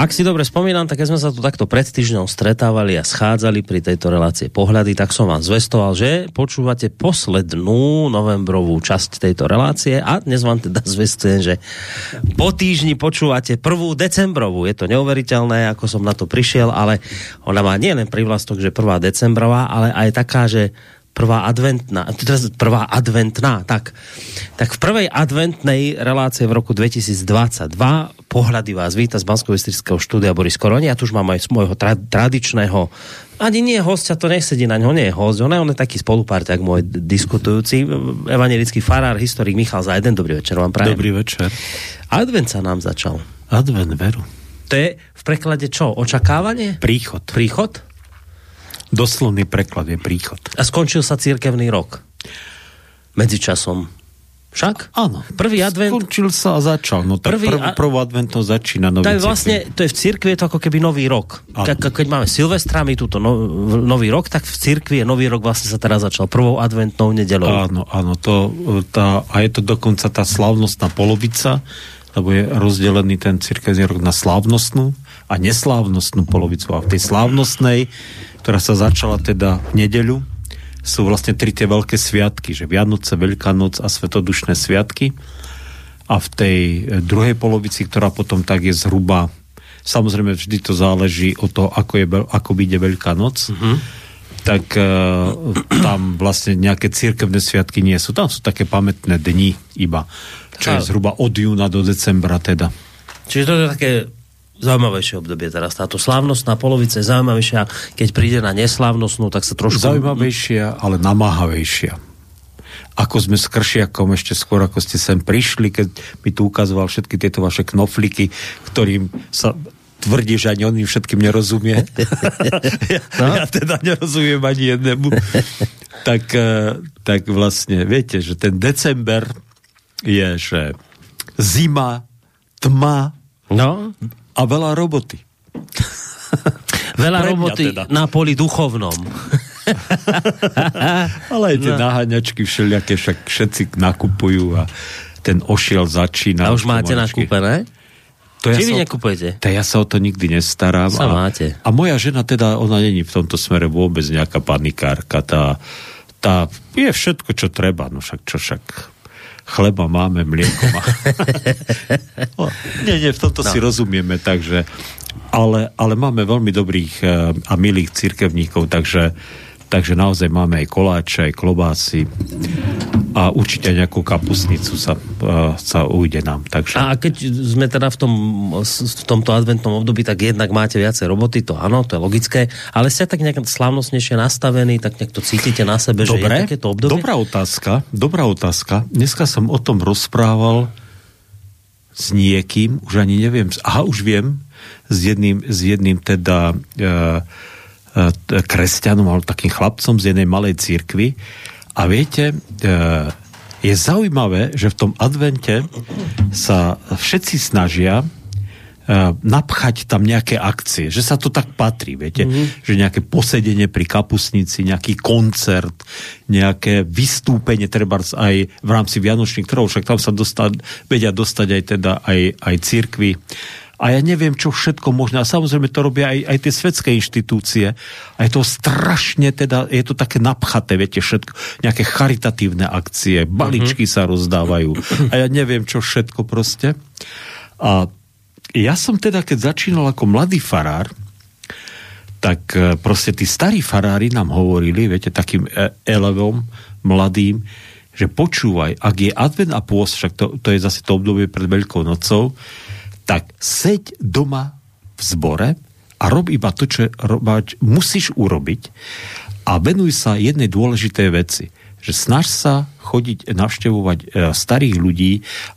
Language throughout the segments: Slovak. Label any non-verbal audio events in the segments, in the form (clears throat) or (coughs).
Ak si dobre spomínam, tak keď sme sa tu takto pred týždňom stretávali a schádzali pri tejto relácie pohľady, tak som vám zvestoval, že počúvate poslednú novembrovú časť tejto relácie a dnes vám teda zvestujem, že po týždni počúvate prvú decembrovú. Je to neuveriteľné, ako som na to prišiel, ale ona má nielen privlastok, že prvá decembrová, ale aj taká, že prvá adventná, teraz prvá adventná, tak, tak v prvej adventnej relácie v roku 2022 pohľady vás víta z bansko štúdia Boris Koroni. Ja tu už mám aj môjho tra- tradičného ani nie hostia, to nesedí na ňo, nie je host, on je, on je taký spoluparťak môj diskutujúci, evangelický farár, historik Michal Zajden, dobrý večer vám prajem. Dobrý večer. Advent sa nám začal. Advent, veru. To je v preklade čo? Očakávanie? Príchod. Príchod? Doslovný preklad je príchod. A skončil sa církevný rok. Medzičasom. Však? Áno. Prvý advent... Skončil sa a začal. No tak prvý, prv, prvú adventnú začína nový tak vlastne, to je v cirkvi, je to ako keby nový rok. Ke, keď máme Silvestra, my túto no, nový rok, tak v cirkvi je nový rok vlastne sa teraz začal prvou adventnou nedelou. Áno, áno. To, tá, a je to dokonca tá slavnostná polovica, lebo je rozdelený ten cirkevný rok na slávnostnú a neslávnostnú polovicu. A v tej slávnostnej ktorá sa začala teda v nedeľu, sú vlastne tri tie veľké sviatky, že Vianoce, Veľká noc a Svetodušné sviatky. A v tej druhej polovici, ktorá potom tak je zhruba, samozrejme vždy to záleží od toho, ako, je, ako vyjde Veľká noc, mm-hmm. tak uh, tam vlastne nejaké církevné sviatky nie sú. Tam sú také pamätné dni iba, čo je zhruba od júna do decembra teda. Čiže to je také zaujímavejšie obdobie teraz. Táto slávnostná polovica je zaujímavejšia, keď príde na neslávnostnú, tak sa trošku... Zaujímavejšia, ale namáhavejšia. Ako sme s Kršiakom ešte skôr, ako ste sem prišli, keď mi tu ukazoval všetky tieto vaše knofliky, ktorým sa tvrdí, že ani on im všetkým nerozumie. ja, (laughs) no? (laughs) ja teda nerozumiem ani jednému. tak, eh, tak vlastne, viete, že ten december je, že zima, tma, no? A veľa roboty. veľa roboty teda. na poli duchovnom. (laughs) Ale aj tie no. naháňačky všelijaké, však všetci nakupujú a ten ošiel začína. A už máte nakúpené? To ja Či vy nekupujete? To ja sa o to nikdy nestarám. Sa a, máte. a moja žena teda, ona není v tomto smere vôbec nejaká panikárka. Tá, tá je všetko, čo treba. No však čo však chleba máme, mlieko máme. (laughs) no, nie, nie, v tomto no. si rozumieme, takže ale, ale máme veľmi dobrých eh, a milých cirkevníkov, takže Takže naozaj máme aj koláče, aj klobásy a určite nejakú kapusnicu sa, uh, sa ujde nám. Takže... A keď sme teda v, tom, v tomto adventnom období, tak jednak máte viacej roboty, to áno, to je logické, ale ste tak nejak slávnostnejšie nastavení, tak nejak to cítite na sebe, Dobre, že je takéto obdobie? Dobrá otázka, dobrá otázka. Dneska som o tom rozprával s niekým, už ani neviem, aha, už viem, s jedným, s jedným teda E, kresťanom alebo takým chlapcom z jednej malej církvy. A viete, e, je zaujímavé, že v tom advente sa všetci snažia e, napchať tam nejaké akcie, že sa to tak patrí, viete, mm-hmm. že nejaké posedenie pri kapusnici, nejaký koncert, nejaké vystúpenie, treba aj v rámci Vianočných trhov, však tam sa dostať, vedia dostať aj teda aj, aj církvy a ja neviem, čo všetko možné. A samozrejme to robia aj, aj tie svetské inštitúcie. A je to strašne, teda, je to také napchaté, viete, všetko, nejaké charitatívne akcie, baličky uh-huh. sa rozdávajú. A ja neviem, čo všetko proste. A ja som teda, keď začínal ako mladý farár, tak e, proste tí starí farári nám hovorili, viete, takým e, elevom, mladým, že počúvaj, ak je advent a pôst, však to, to je zase to obdobie pred Veľkou nocou, tak seď doma v zbore a rob iba to, čo robať, musíš urobiť a venuj sa jednej dôležitej veci že snaž sa chodiť, navštevovať e, starých ľudí,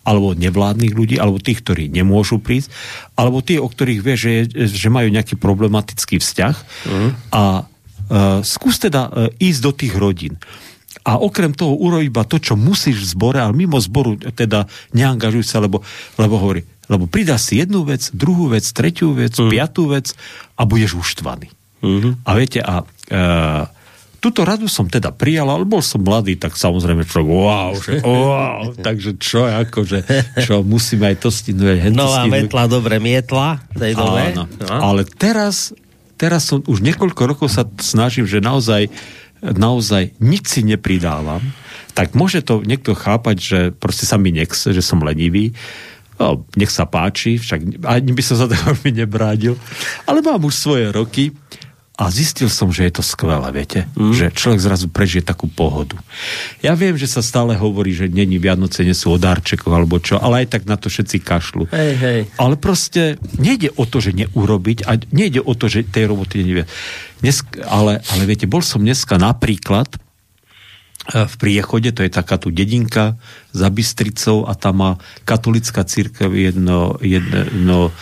alebo nevládnych ľudí, alebo tých, ktorí nemôžu prísť, alebo tí, o ktorých vieš, že, že majú nejaký problematický vzťah uh-huh. a e, skús teda e, ísť do tých rodín. A okrem toho urob iba to, čo musíš v zbore, ale mimo zboru teda neangažuj sa, lebo, lebo hovorí, lebo pridáš si jednu vec, druhú vec, tretiu vec, mm. piatú vec a budeš uštvaný. Mm-hmm. A viete, a e, Tuto radu som teda prijal, ale bol som mladý, tak samozrejme človek, wow, že wow, (laughs) takže čo, akože, čo, musíme aj to stihnúť. Nová metla dobre mietla v tej dobe. Áno, no. ale teraz, teraz som už niekoľko rokov sa snažím, že naozaj, naozaj nič si nepridávam, tak môže to niekto chápať, že proste sa mi nechce, že som lenivý, No, nech sa páči, však ani by som sa to (laughs) veľmi nebrádil, ale mám už svoje roky a zistil som, že je to skvelé, viete? Mm. Že človek zrazu prežije takú pohodu. Ja viem, že sa stále hovorí, že není Vianoce, nie sú o darčekoch alebo čo, ale aj tak na to všetci kašľú. Hej, hej. Ale proste nejde o to, že neurobiť a nejde o to, že tej roboty nevie. Dnes, ale, ale viete, bol som dneska napríklad e, v Priechode, to je taká tu dedinka za Bystricou a tam má katolická církev jedno, jedno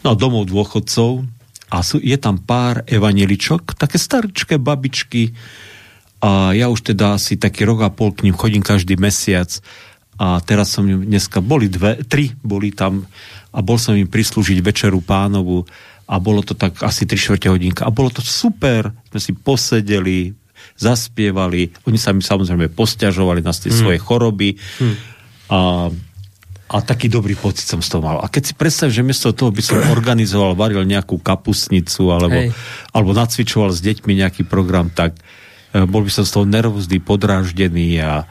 no, domov dôchodcov a sú, je tam pár evaneličok, také staričké babičky. A ja už teda asi taký rok a pol k ním chodím každý mesiac. A teraz som dneska, boli dve, tri boli tam a bol som im prislúžiť večeru pánovu. A bolo to tak asi 3 čtvrte hodinka. A bolo to super, sme si posedeli, zaspievali, oni sa mi samozrejme posťažovali na tie hmm. svoje choroby. Hmm. a a taký dobrý pocit som z toho mal. A keď si predstav, že miesto toho by som organizoval, varil nejakú kapusnicu alebo, alebo nacvičoval s deťmi nejaký program, tak e, bol by som z toho nervózny, podráždený a,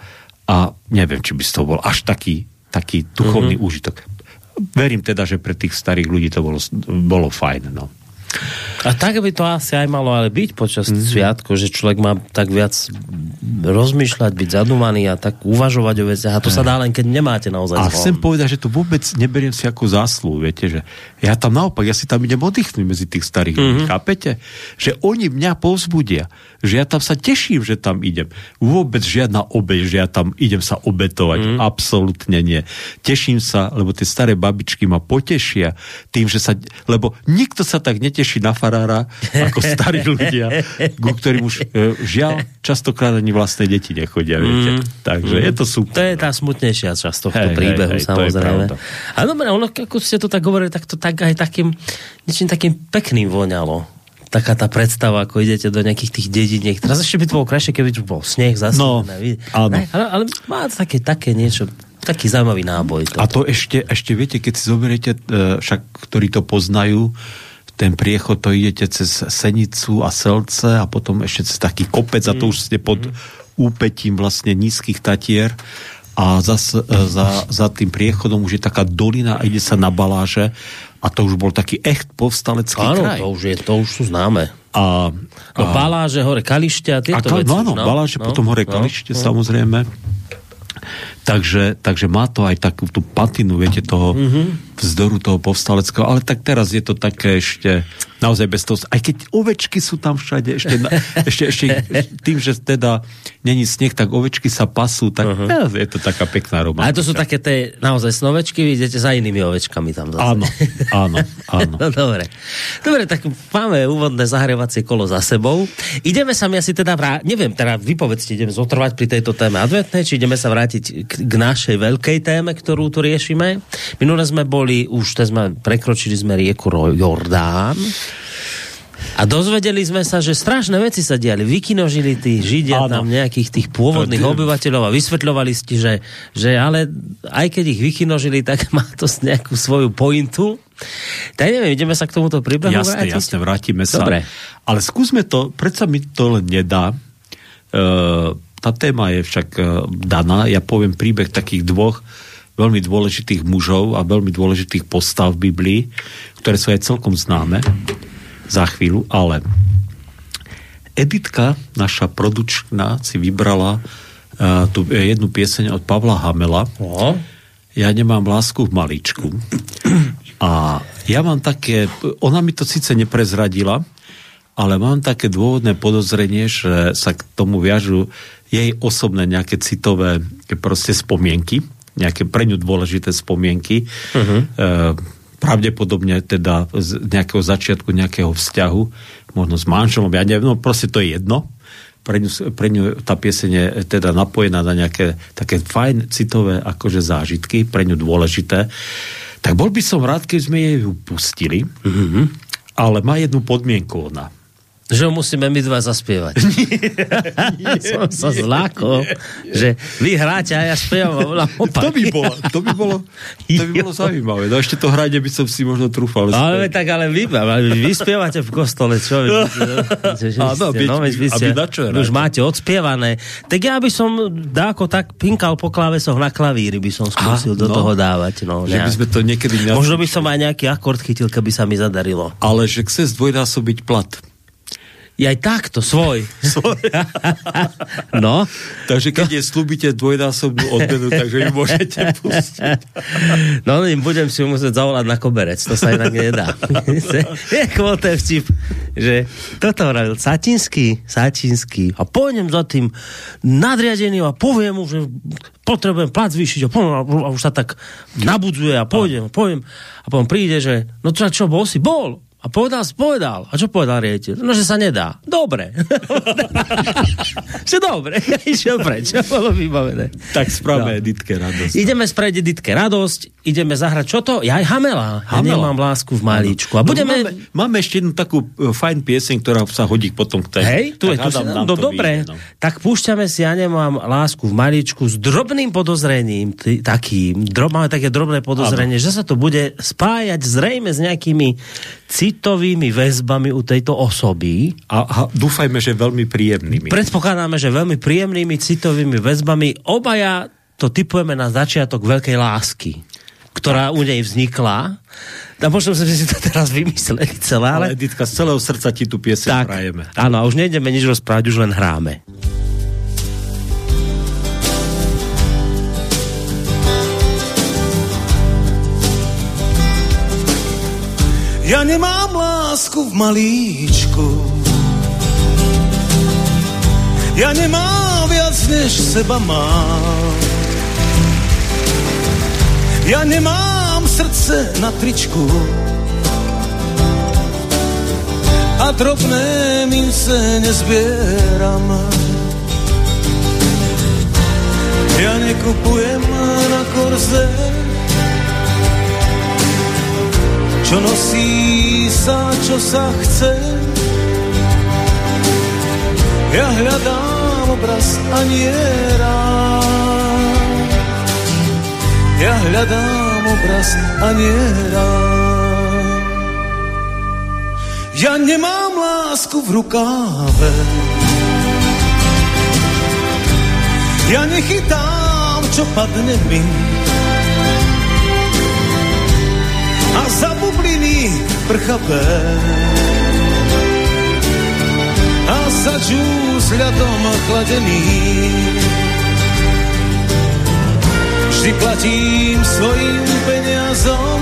a neviem, či by z toho bol až taký, taký duchovný mm-hmm. úžitok. Verím teda, že pre tých starých ľudí to bolo, bolo fajn. No. A tak by to asi aj malo ale byť počas mm-hmm. sviatku, že človek má tak viac rozmýšľať, byť zadúmaný a tak uvažovať o veciach. A to sa dá len, keď nemáte naozaj A chcem povedať, že to vôbec neberiem si ako zásluhu, viete, že ja tam naopak, ja si tam idem oddychnúť medzi tých starých mm-hmm. ľudí, mhm. chápete? Že oni mňa povzbudia, že ja tam sa teším, že tam idem. Vôbec žiadna obeď, že ja tam idem sa obetovať. Mm-hmm. Absolútne nie. Teším sa, lebo tie staré babičky ma potešia tým, že sa, lebo nikto sa tak neteší na farára ako starí ľudia, ku ktorým už e, žiaľ častokrát ani vlastné deti nechodia, viete. Mm. Takže mm. je to super. To je tá smutnejšia časť tohto hey, príbehu, hey, hey, samozrejme. A dobre, ono, ako ste to tak hovorili, tak to tak aj takým, niečím takým pekným voňalo taká tá predstava, ako idete do nejakých tých dediniek. Teraz ešte by to bolo krajšie, keby tu bol sneh zase. No, áno. Ale, ale má také, také niečo, taký zaujímavý náboj. Toto. A to ešte, ešte viete, keď si zoberiete, e, však, ktorí to poznajú, ten priechod, to idete cez Senicu a Selce a potom ešte cez taký kopec a to už ste pod úpetím vlastne nízkych tatier a za, e, za, za tým priechodom už je taká dolina a ide sa na baláže a to už bol taký echt povstalecký áno, kraj. to už, je, to už sú známe. A, no, a Baláže, hore Kalište a tieto a, veci. No áno, no, Baláže, no, potom hore no, Kalište no. samozrejme. Takže, takže má to aj takú tú patinu, viete, toho mm-hmm. vzdoru toho povstaleckého, ale tak teraz je to také ešte naozaj bez toho, aj keď ovečky sú tam všade, ešte, (laughs) ešte, ešte tým, že teda není sneh, tak ovečky sa pasú, tak uh-huh. je to taká pekná romantika. Ale to sú také tie naozaj snovečky, vy idete za inými ovečkami tam zase. Áno, áno, áno. (laughs) no, dobre. Dobre, tak máme úvodné zahrievacie kolo za sebou. Ideme sa mi asi teda vrátiť, neviem, teda vypovedzte, ideme zotrvať pri tejto téme adventnej, či ideme sa vrátiť k, k našej veľkej téme, ktorú tu riešime. Minule sme boli, už sme prekročili sme rieku Jordán. A dozvedeli sme sa, že strašné veci sa diali. Vykinožili tí Židia Áno. tam nejakých tých pôvodných to, obyvateľov a vysvetľovali ste, že, že ale aj keď ich vykinožili, tak (laughs) má to nejakú svoju pointu. Tak neviem, ideme sa k tomuto príbehu jasne, vrátiť? Jasne, vrátime sa. Dobre. Ale skúsme to, predsa mi to len nedá. E, tá téma je však e, daná. Ja poviem príbeh takých dvoch veľmi dôležitých mužov a veľmi dôležitých postav v Biblii, ktoré sú aj celkom známe za chvíľu, ale Editka, naša produčná, si vybrala uh, tú jednu pieseň od Pavla Hamela. O? Ja nemám lásku v maličku. A ja mám také, ona mi to síce neprezradila, ale mám také dôvodné podozrenie, že sa k tomu viažu jej osobné nejaké citové proste spomienky, nejaké pre ňu dôležité spomienky. Uh-huh. Uh, pravdepodobne teda z nejakého začiatku nejakého vzťahu, možno s manželom, ja neviem, no proste to je jedno. Pre ňu, pre ňu tá pieseň je teda napojená na nejaké také fajn citové akože zážitky, pre ňu dôležité. Tak bol by som rád, keď sme jej ju pustili, mm-hmm. ale má jednu podmienku ona. Že musíme my dva zaspievať. (laughs) (laughs) Som sa zlákol, že vy hráte a ja spievam To by bolo, to by bolo, to by bolo (laughs) zaujímavé. No ešte to hranie by som si možno trúfal. Ale tak ale vy, vy spievate v kostole, čo? Vy, byť, no, vy ste, už máte odspievané. Tak ja by som dáko tak pinkal po klavesoch na klavíri, by som skúsil Aha, do no, toho dávať. No, že by sme to niekedy... Možno by som aj nejaký akord chytil, keby sa mi zadarilo. Ale že chce zdvojnásobiť plat. Je aj takto, svoj. svoj. (laughs) no. Takže keď je slúbite dvojnásobnú odmenu, takže ju môžete pustiť. no, budem si musieť zavolať na koberec, to sa inak nedá. (laughs) je kvôte vtip, že toto hovoril Satinský, Satinský a pôjdem za tým nadriadeným a poviem mu, že potrebujem plat zvýšiť a, a už sa tak nabudzuje a pôjdem, pôjdem a potom príde, že no čo, čo bol si? Bol. A povedal, povedal. A čo povedal riaditeľ? No, že sa nedá. Dobre. (laughs) že dobre. (laughs) Ja išiel preč. Bolo vybavené. Tak správame no. Editke radosť. Ideme spraviť Editke radosť. Ideme zahrať. Čo to? Ja aj Hamela. Hamela. Ja nemám lásku v malíčku. A no, budeme... máme, máme, ešte jednu takú uh, fajn pieseň, ktorá sa hodí potom k tej. Hej, tu je, tu si, no, dobre. Vyjde, no. Tak púšťame si, ja nemám lásku v malíčku s drobným podozrením, tý, takým, drob, máme také drobné podozrenie, ano. že sa to bude spájať zrejme s nejakými citovými väzbami u tejto osoby. A, a dúfajme, že veľmi príjemnými. Predpokladáme, že veľmi príjemnými citovými väzbami. Obaja to typujeme na začiatok veľkej lásky, ktorá u nej vznikla. A možno sme si to teraz vymysleli celé, ale... ale Editka, z celého srdca ti tu pieseň tak, prajeme. Áno, a už nejdeme nič rozprávať, už len hráme. Ja nemám lásku v malíčku. Ja nemám viac, než seba mám. Ja nemám srdce na tričku. A drobné mince nezbieram. Ja nekupujem na korze čo nosí sa, čo sa chce. Ja hľadám obraz a nie rád. Ja hľadám obraz a nie rád. Ja nemám lásku v rukáve. Ja nechytám, čo padne mi bubliny prchavé. A za džús ľadom chladený vždy platím svojim peniazom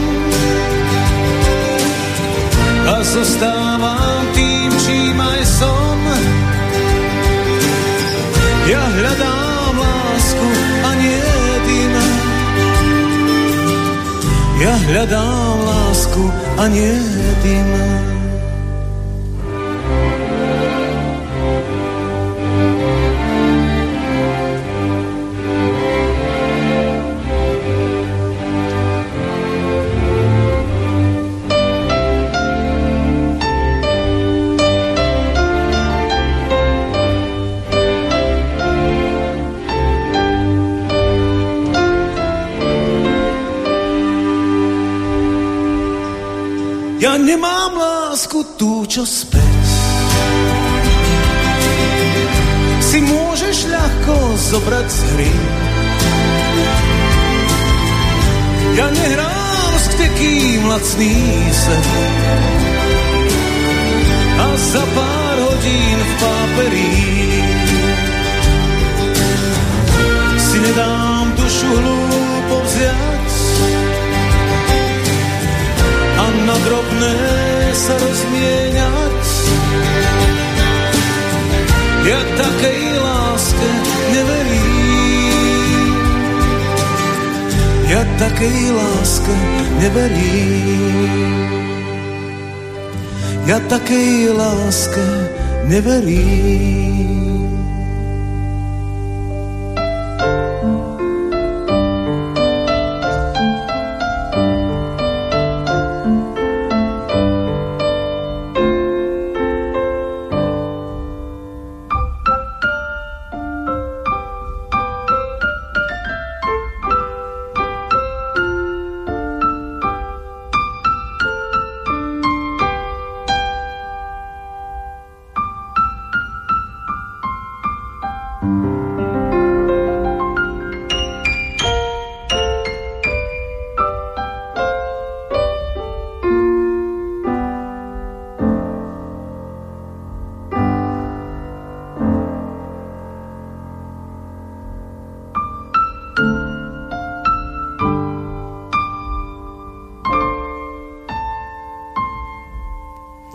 a zostávam tým, čím aj som. Ja hľadám lásku a nie Ja hľadám lásku a nie tým. Ja nemám lásku tú, čo späť si môžeš ľahko zobrať z hry. Ja nehrám s ktekým lacný sen a za pár hodín v páperí si nedám dušu hlúpo na drobné sa rozmieňať. Ja takej láske neverím. Ja takej láske neverím. Ja takej láske neverím.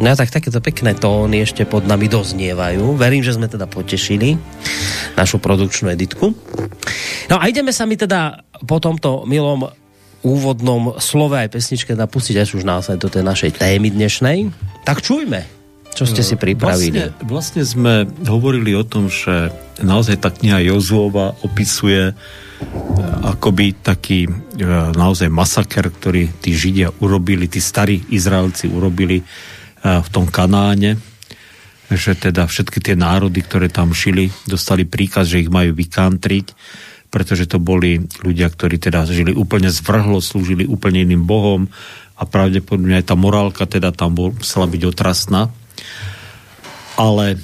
No tak takéto pekné tóny ešte pod nami doznievajú. Verím, že sme teda potešili našu produkčnú editku. No a ideme sa mi teda po tomto milom úvodnom slove aj pesničke napustiť až už naozaj do tej našej témy dnešnej. Tak čujme, čo ste si pripravili. Vlastne, vlastne sme hovorili o tom, že naozaj tá kniha Jozuova opisuje e, akoby taký e, naozaj masaker, ktorý tí Židia urobili, tí starí Izraelci urobili v tom Kanáne, že teda všetky tie národy, ktoré tam šili, dostali príkaz, že ich majú vykantriť, pretože to boli ľudia, ktorí teda žili úplne zvrhlo, slúžili úplne iným bohom a pravdepodobne aj tá morálka teda tam bol, musela byť otrasná. Ale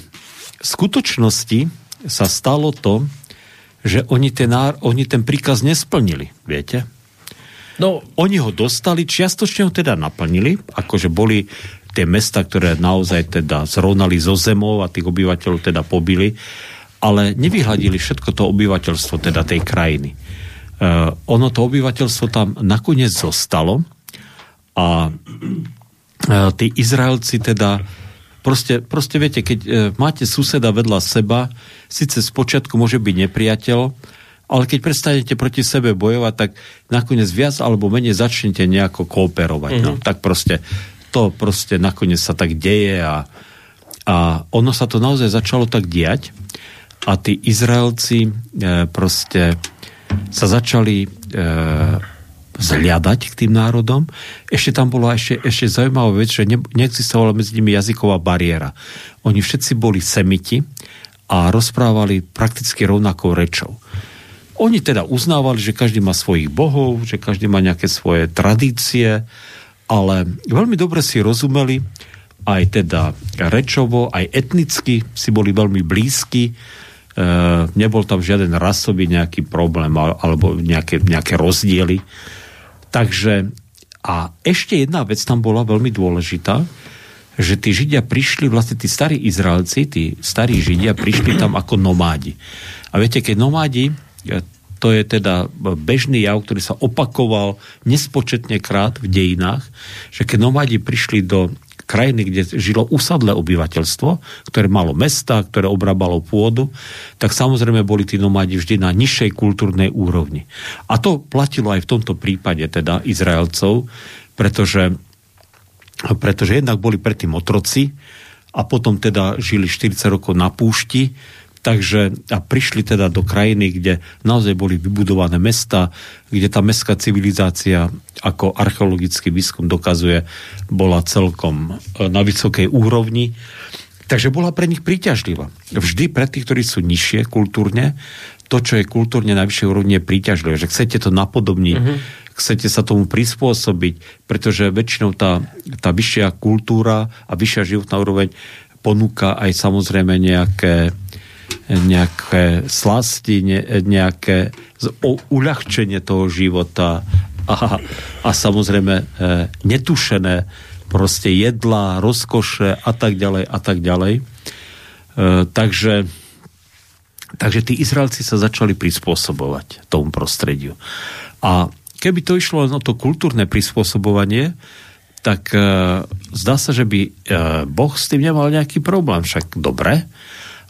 v skutočnosti sa stalo to, že oni ten, oni ten príkaz nesplnili, viete? No, oni ho dostali, čiastočne ho teda naplnili, akože boli tie mesta, ktoré naozaj teda zrovnali zo zemou a tých obyvateľov teda pobili, ale nevyhľadili všetko to obyvateľstvo teda tej krajiny. Uh, ono to obyvateľstvo tam nakoniec zostalo a uh, tí Izraelci teda proste, proste viete, keď uh, máte suseda vedľa seba, síce spočiatku môže byť nepriateľ, ale keď prestanete proti sebe bojovať, tak nakoniec viac alebo menej začnete nejako kooperovať. Mm-hmm. No, tak proste to proste nakoniec sa tak deje a, a ono sa to naozaj začalo tak diať a tí Izraelci e, proste sa začali e, zliadať k tým národom. Ešte tam bola ešte, ešte zaujímavá vec, že ne, neexistovala medzi nimi jazyková bariéra. Oni všetci boli semiti a rozprávali prakticky rovnakou rečou. Oni teda uznávali, že každý má svojich bohov, že každý má nejaké svoje tradície, ale veľmi dobre si rozumeli, aj teda rečovo, aj etnicky si boli veľmi blízki, e, nebol tam žiaden rasový nejaký problém alebo nejaké, nejaké rozdiely. Takže a ešte jedna vec tam bola veľmi dôležitá, že tí Židia prišli, vlastne tí starí Izraelci, tí starí Židia prišli tam ako nomádi. A viete, keď nomádi, to je teda bežný jav, ktorý sa opakoval nespočetne krát v dejinách, že keď nomádi prišli do krajiny, kde žilo usadlé obyvateľstvo, ktoré malo mesta, ktoré obrábalo pôdu, tak samozrejme boli tí nomádi vždy na nižšej kultúrnej úrovni. A to platilo aj v tomto prípade teda Izraelcov, pretože, pretože jednak boli predtým otroci a potom teda žili 40 rokov na púšti, Takže a prišli teda do krajiny, kde naozaj boli vybudované mesta, kde tá mestská civilizácia, ako archeologický výskum dokazuje, bola celkom e, na vysokej úrovni. Takže bola pre nich príťažlivá. Vždy pre tých, ktorí sú nižšie kultúrne, to, čo je kultúrne na vyššej úrovni, je príťažlivé. Že chcete to napodobniť, uh-huh. chcete sa tomu prispôsobiť, pretože väčšinou tá, tá vyššia kultúra a vyššia životná úroveň ponúka aj samozrejme nejaké nejaké slasti, ne, nejaké uľahčenie toho života a, a samozrejme e, netušené proste jedlá, rozkoše a tak ďalej a tak ďalej. E, takže, takže tí Izraelci sa začali prispôsobovať tomu prostrediu. A keby to išlo len o to kultúrne prispôsobovanie, tak e, zdá sa, že by e, Boh s tým nemal nejaký problém. Však dobre,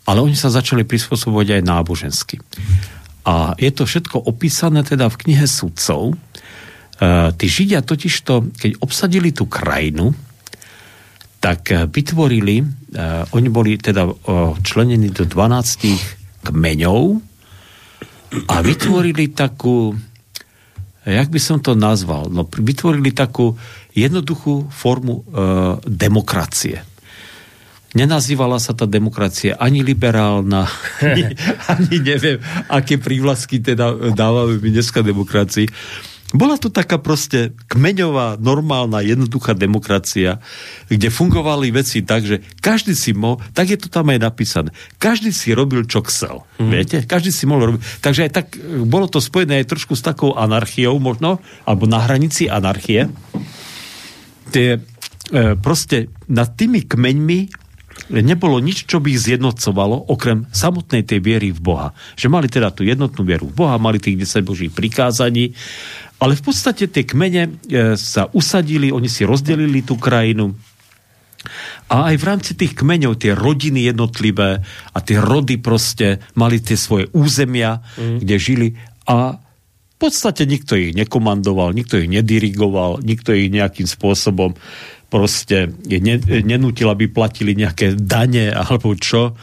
ale oni sa začali prispôsobovať aj nábožensky. A je to všetko opísané teda v knihe sudcov. E, tí Židia totižto, keď obsadili tú krajinu, tak e, vytvorili, e, oni boli teda e, členení do 12 kmeňov a vytvorili takú, jak by som to nazval, no, vytvorili takú jednoduchú formu e, demokracie nenazývala sa tá demokracia ani liberálna, (laughs) ani, ani neviem, aké prívlasky teda dávame my dneska demokracii. Bola to taká proste kmeňová, normálna, jednoduchá demokracia, kde fungovali veci tak, že každý si mohol, tak je to tam aj napísané, každý si robil, čo chcel. Mm. Viete? Každý si mohol robiť. Takže aj tak, bolo to spojené aj trošku s takou anarchiou možno, alebo na hranici anarchie. Tie, e, proste nad tými kmeňmi nebolo nič, čo by ich zjednocovalo, okrem samotnej tej viery v Boha. Že mali teda tú jednotnú vieru v Boha, mali tých 10 božích prikázaní, ale v podstate tie kmene e, sa usadili, oni si rozdelili tú krajinu A aj v rámci tých kmeňov tie rodiny jednotlivé a tie rody proste mali tie svoje územia, mm. kde žili a v podstate nikto ich nekomandoval, nikto ich nedirigoval, nikto ich nejakým spôsobom proste nenútil, aby platili nejaké dane alebo čo.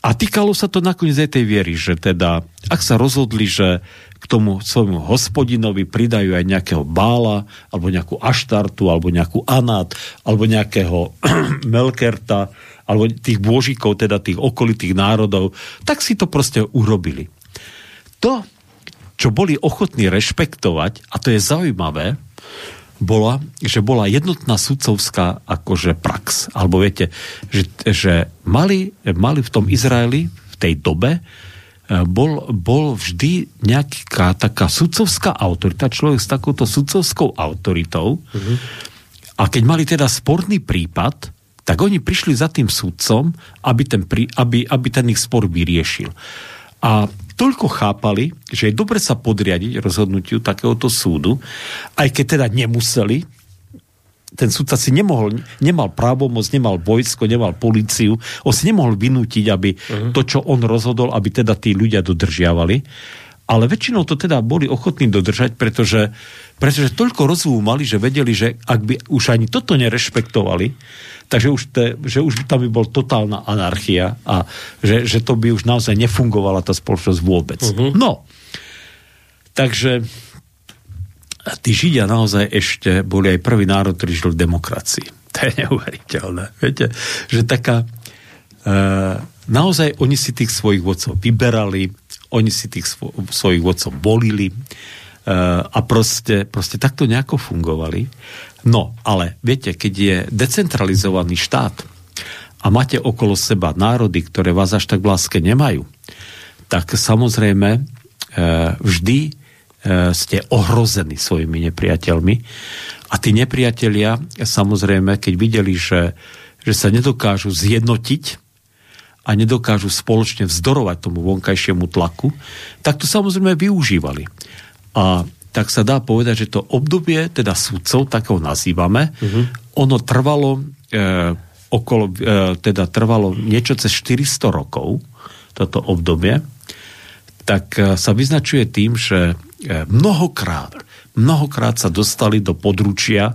A týkalo sa to nakoniec aj tej viery, že teda, ak sa rozhodli, že k tomu svojmu hospodinovi pridajú aj nejakého bála, alebo nejakú aštartu, alebo nejakú anát, alebo nejakého (clears throat) melkerta, alebo tých bôžikov, teda tých okolitých národov, tak si to proste urobili. To, čo boli ochotní rešpektovať, a to je zaujímavé, bola, že bola jednotná sudcovská akože prax. Alebo viete, že, že mali, mali v tom Izraeli v tej dobe e, bol, bol vždy nejaká taká sudcovská autorita, človek s takouto sudcovskou autoritou. Mm-hmm. A keď mali teda sporný prípad, tak oni prišli za tým sudcom, aby ten, aby, aby ten ich spor vyriešil. A toľko chápali, že je dobre sa podriadiť rozhodnutiu takéhoto súdu, aj keď teda nemuseli, ten súdca si nemohol, nemal právomoc, nemal vojsko, nemal policiu, on si nemohol vynútiť, aby uh-huh. to, čo on rozhodol, aby teda tí ľudia dodržiavali. Ale väčšinou to teda boli ochotní dodržať, pretože, pretože toľko rozumu mali, že vedeli, že ak by už ani toto nerešpektovali, takže už, te, že už tam by bol totálna anarchia a že, že to by už naozaj nefungovala tá spoločnosť vôbec. Uh-huh. No, takže tí Židia naozaj ešte boli aj prvý národ, ktorý žil v demokracii. (laughs) To je neuveriteľné. Viete, že taká... E, naozaj oni si tých svojich vodcov vyberali, oni si tých svo, svojich vodcov volili e, a proste, proste takto nejako fungovali. No, ale viete, keď je decentralizovaný štát a máte okolo seba národy, ktoré vás až tak v láske nemajú, tak samozrejme e, vždy e, ste ohrození svojimi nepriateľmi a tí nepriatelia samozrejme, keď videli, že, že sa nedokážu zjednotiť a nedokážu spoločne vzdorovať tomu vonkajšiemu tlaku, tak to samozrejme využívali. A tak sa dá povedať, že to obdobie, teda sudcov, tak ho nazývame, uh-huh. ono trvalo e, okolo, e, teda trvalo niečo cez 400 rokov, toto obdobie, tak e, sa vyznačuje tým, že e, mnohokrát, mnohokrát sa dostali do područia e,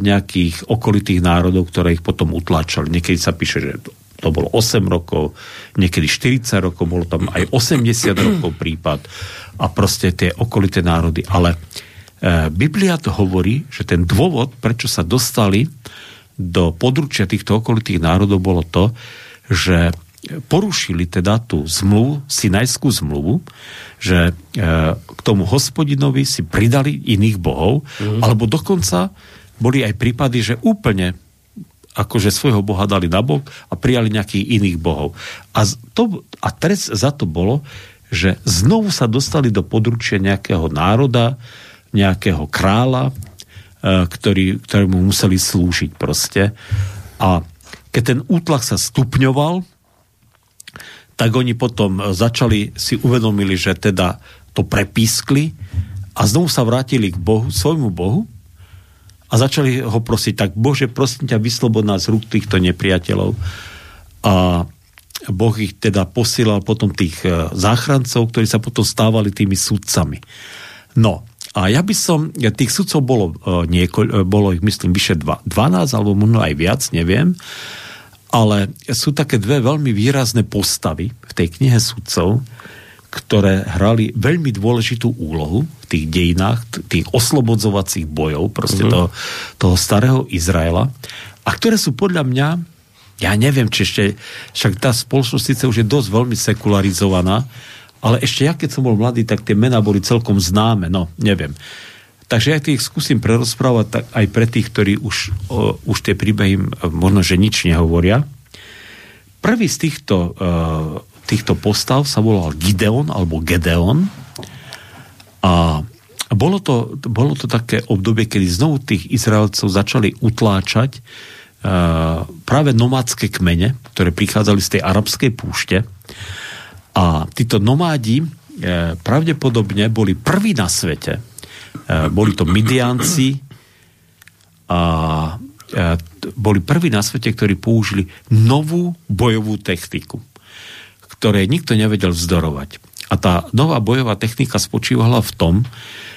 nejakých okolitých národov, ktoré ich potom utláčali. Niekedy sa píše, že to bolo 8 rokov, niekedy 40 rokov, bolo tam aj 80 rokov prípad a proste tie okolité národy. Ale e, Biblia to hovorí, že ten dôvod, prečo sa dostali do područia týchto okolitých národov, bolo to, že porušili teda tú zmluvu, Sinajskú zmluvu, že e, k tomu hospodinovi si pridali iných bohov, mm. alebo dokonca boli aj prípady, že úplne akože svojho boha dali na bok a prijali nejakých iných bohov. A, to, a trest za to bolo, že znovu sa dostali do područia nejakého národa, nejakého kráľa, e, ktorý, ktorému museli slúžiť proste. A keď ten útlak sa stupňoval, tak oni potom začali, si uvedomili, že teda to prepískli a znovu sa vrátili k Bohu, svojmu Bohu a začali ho prosiť, tak Bože, prosím ťa, vyslobod nás z rúk týchto nepriateľov. A Boh ich teda posielal potom tých e, záchrancov, ktorí sa potom stávali tými sudcami. No, a ja by som, tých sudcov bolo, e, niekoľ, e, bolo ich myslím vyše 12, alebo možno aj viac, neviem, ale sú také dve veľmi výrazné postavy v tej knihe sudcov, ktoré hrali veľmi dôležitú úlohu v tých dejinách, tých oslobodzovacích bojov, proste uh-huh. toho, toho starého Izraela, a ktoré sú podľa mňa, ja neviem, či ešte, však tá spoločnosť síce už je dosť veľmi sekularizovaná, ale ešte ja, keď som bol mladý, tak tie mená boli celkom známe, no, neviem. Takže ja tých skúsim prerozprávať tak aj pre tých, ktorí už, o, už tie príbehy možno, že nič nehovoria. Prvý z týchto uh, týchto postav sa volal Gideon alebo Gedeon. A bolo to, bolo to také obdobie, kedy znovu tých Izraelcov začali utláčať uh, práve nomádske kmene, ktoré prichádzali z tej arabskej púšte. A títo nomádi uh, pravdepodobne boli prví na svete. Uh, boli to Midianci a boli prví na svete, ktorí použili novú bojovú techniku, ktoré nikto nevedel vzdorovať. A tá nová bojová technika spočívala v tom,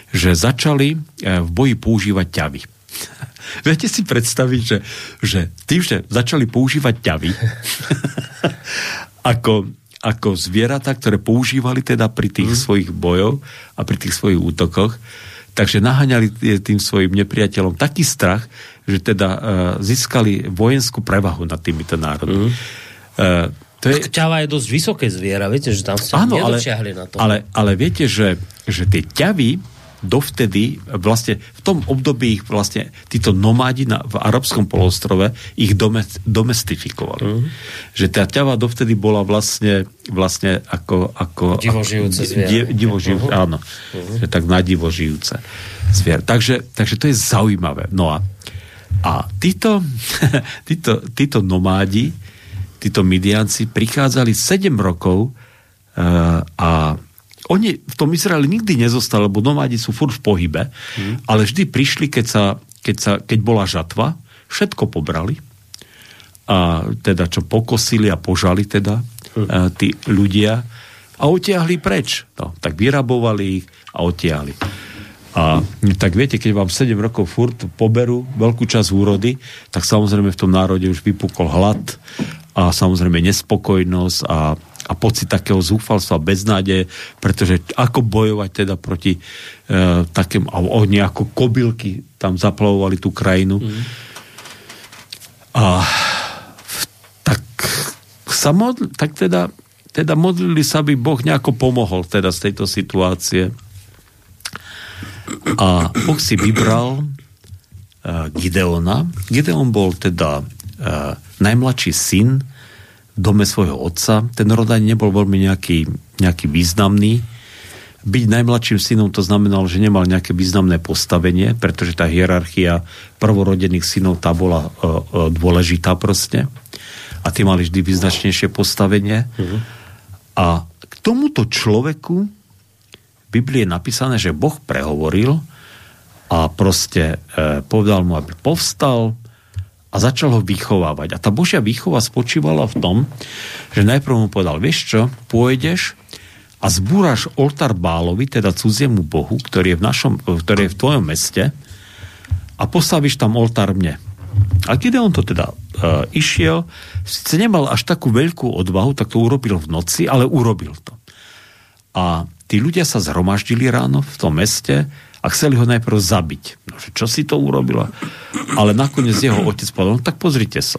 že začali v boji používať ťavy. (laughs) Viete si predstaviť, že, že tým, že začali používať ťavy (laughs) ako, ako zvieratá, ktoré používali teda pri tých mm. svojich bojoch a pri tých svojich útokoch, takže naháňali tým svojim nepriateľom taký strach, že teda uh, získali vojenskú prevahu nad týmito národmi. Mm. Uh, to je... Ťava je dosť vysoké zviera, viete, že tam ste Áno, ale, na to. Ale, ale viete, že, že tie ťavy dovtedy, vlastne v tom období ich vlastne títo nomádi na, v arabskom polostrove ich domestifikovali. Mm. Že tá ťava dovtedy bola vlastne, vlastne ako... ako divožijúce zviera. Divožijúce, uh-huh. áno. Uh-huh. Že tak nadivožijúce zviera. Takže, takže to je zaujímavé. No a, a títo, (laughs) títo, títo nomádi, títo midianci prichádzali 7 rokov uh, a oni v tom Izraeli nikdy nezostali, lebo nomádi sú furt v pohybe, hmm. ale vždy prišli, keď, sa, keď, sa, keď bola žatva, všetko pobrali a teda čo pokosili a požali teda a, tí ľudia a otiahli preč. No, tak vyrabovali ich a otiahli. A tak viete, keď vám 7 rokov furt poberú veľkú časť úrody, tak samozrejme v tom národe už vypukol hlad a samozrejme nespokojnosť a a pocit takého zúfalstva, beznádeje, pretože ako bojovať teda proti e, takým, a oni ako kobylky tam zaplavovali tú krajinu. Mm. A tak sa modl, tak teda, teda modlili sa, aby Boh nejako pomohol teda z tejto situácie. A Boh si vybral uh, Gideona. Gideon bol teda najmladší syn dome svojho otca. Ten rod ani nebol veľmi nejaký, nejaký významný. Byť najmladším synom to znamenalo, že nemal nejaké významné postavenie, pretože tá hierarchia prvorodených synov tá bola uh, uh, dôležitá proste. A tí mali vždy význačnejšie postavenie. Uh-huh. A k tomuto človeku v Biblii je napísané, že Boh prehovoril a proste uh, povedal mu, aby povstal, a začal ho vychovávať. A tá Božia výchova spočívala v tom, že najprv mu povedal, vieš čo, pôjdeš a zbúraš oltár Bálovi, teda cudziemu Bohu, ktorý je v, našom, ktorý je v tvojom meste a postavíš tam oltár mne. A keď on to teda uh, išiel, sice nemal až takú veľkú odvahu, tak to urobil v noci, ale urobil to. A tí ľudia sa zhromaždili ráno v tom meste a chceli ho najprv zabiť. No, čo si to urobila? Ale nakoniec jeho otec povedal, no tak pozrite sa.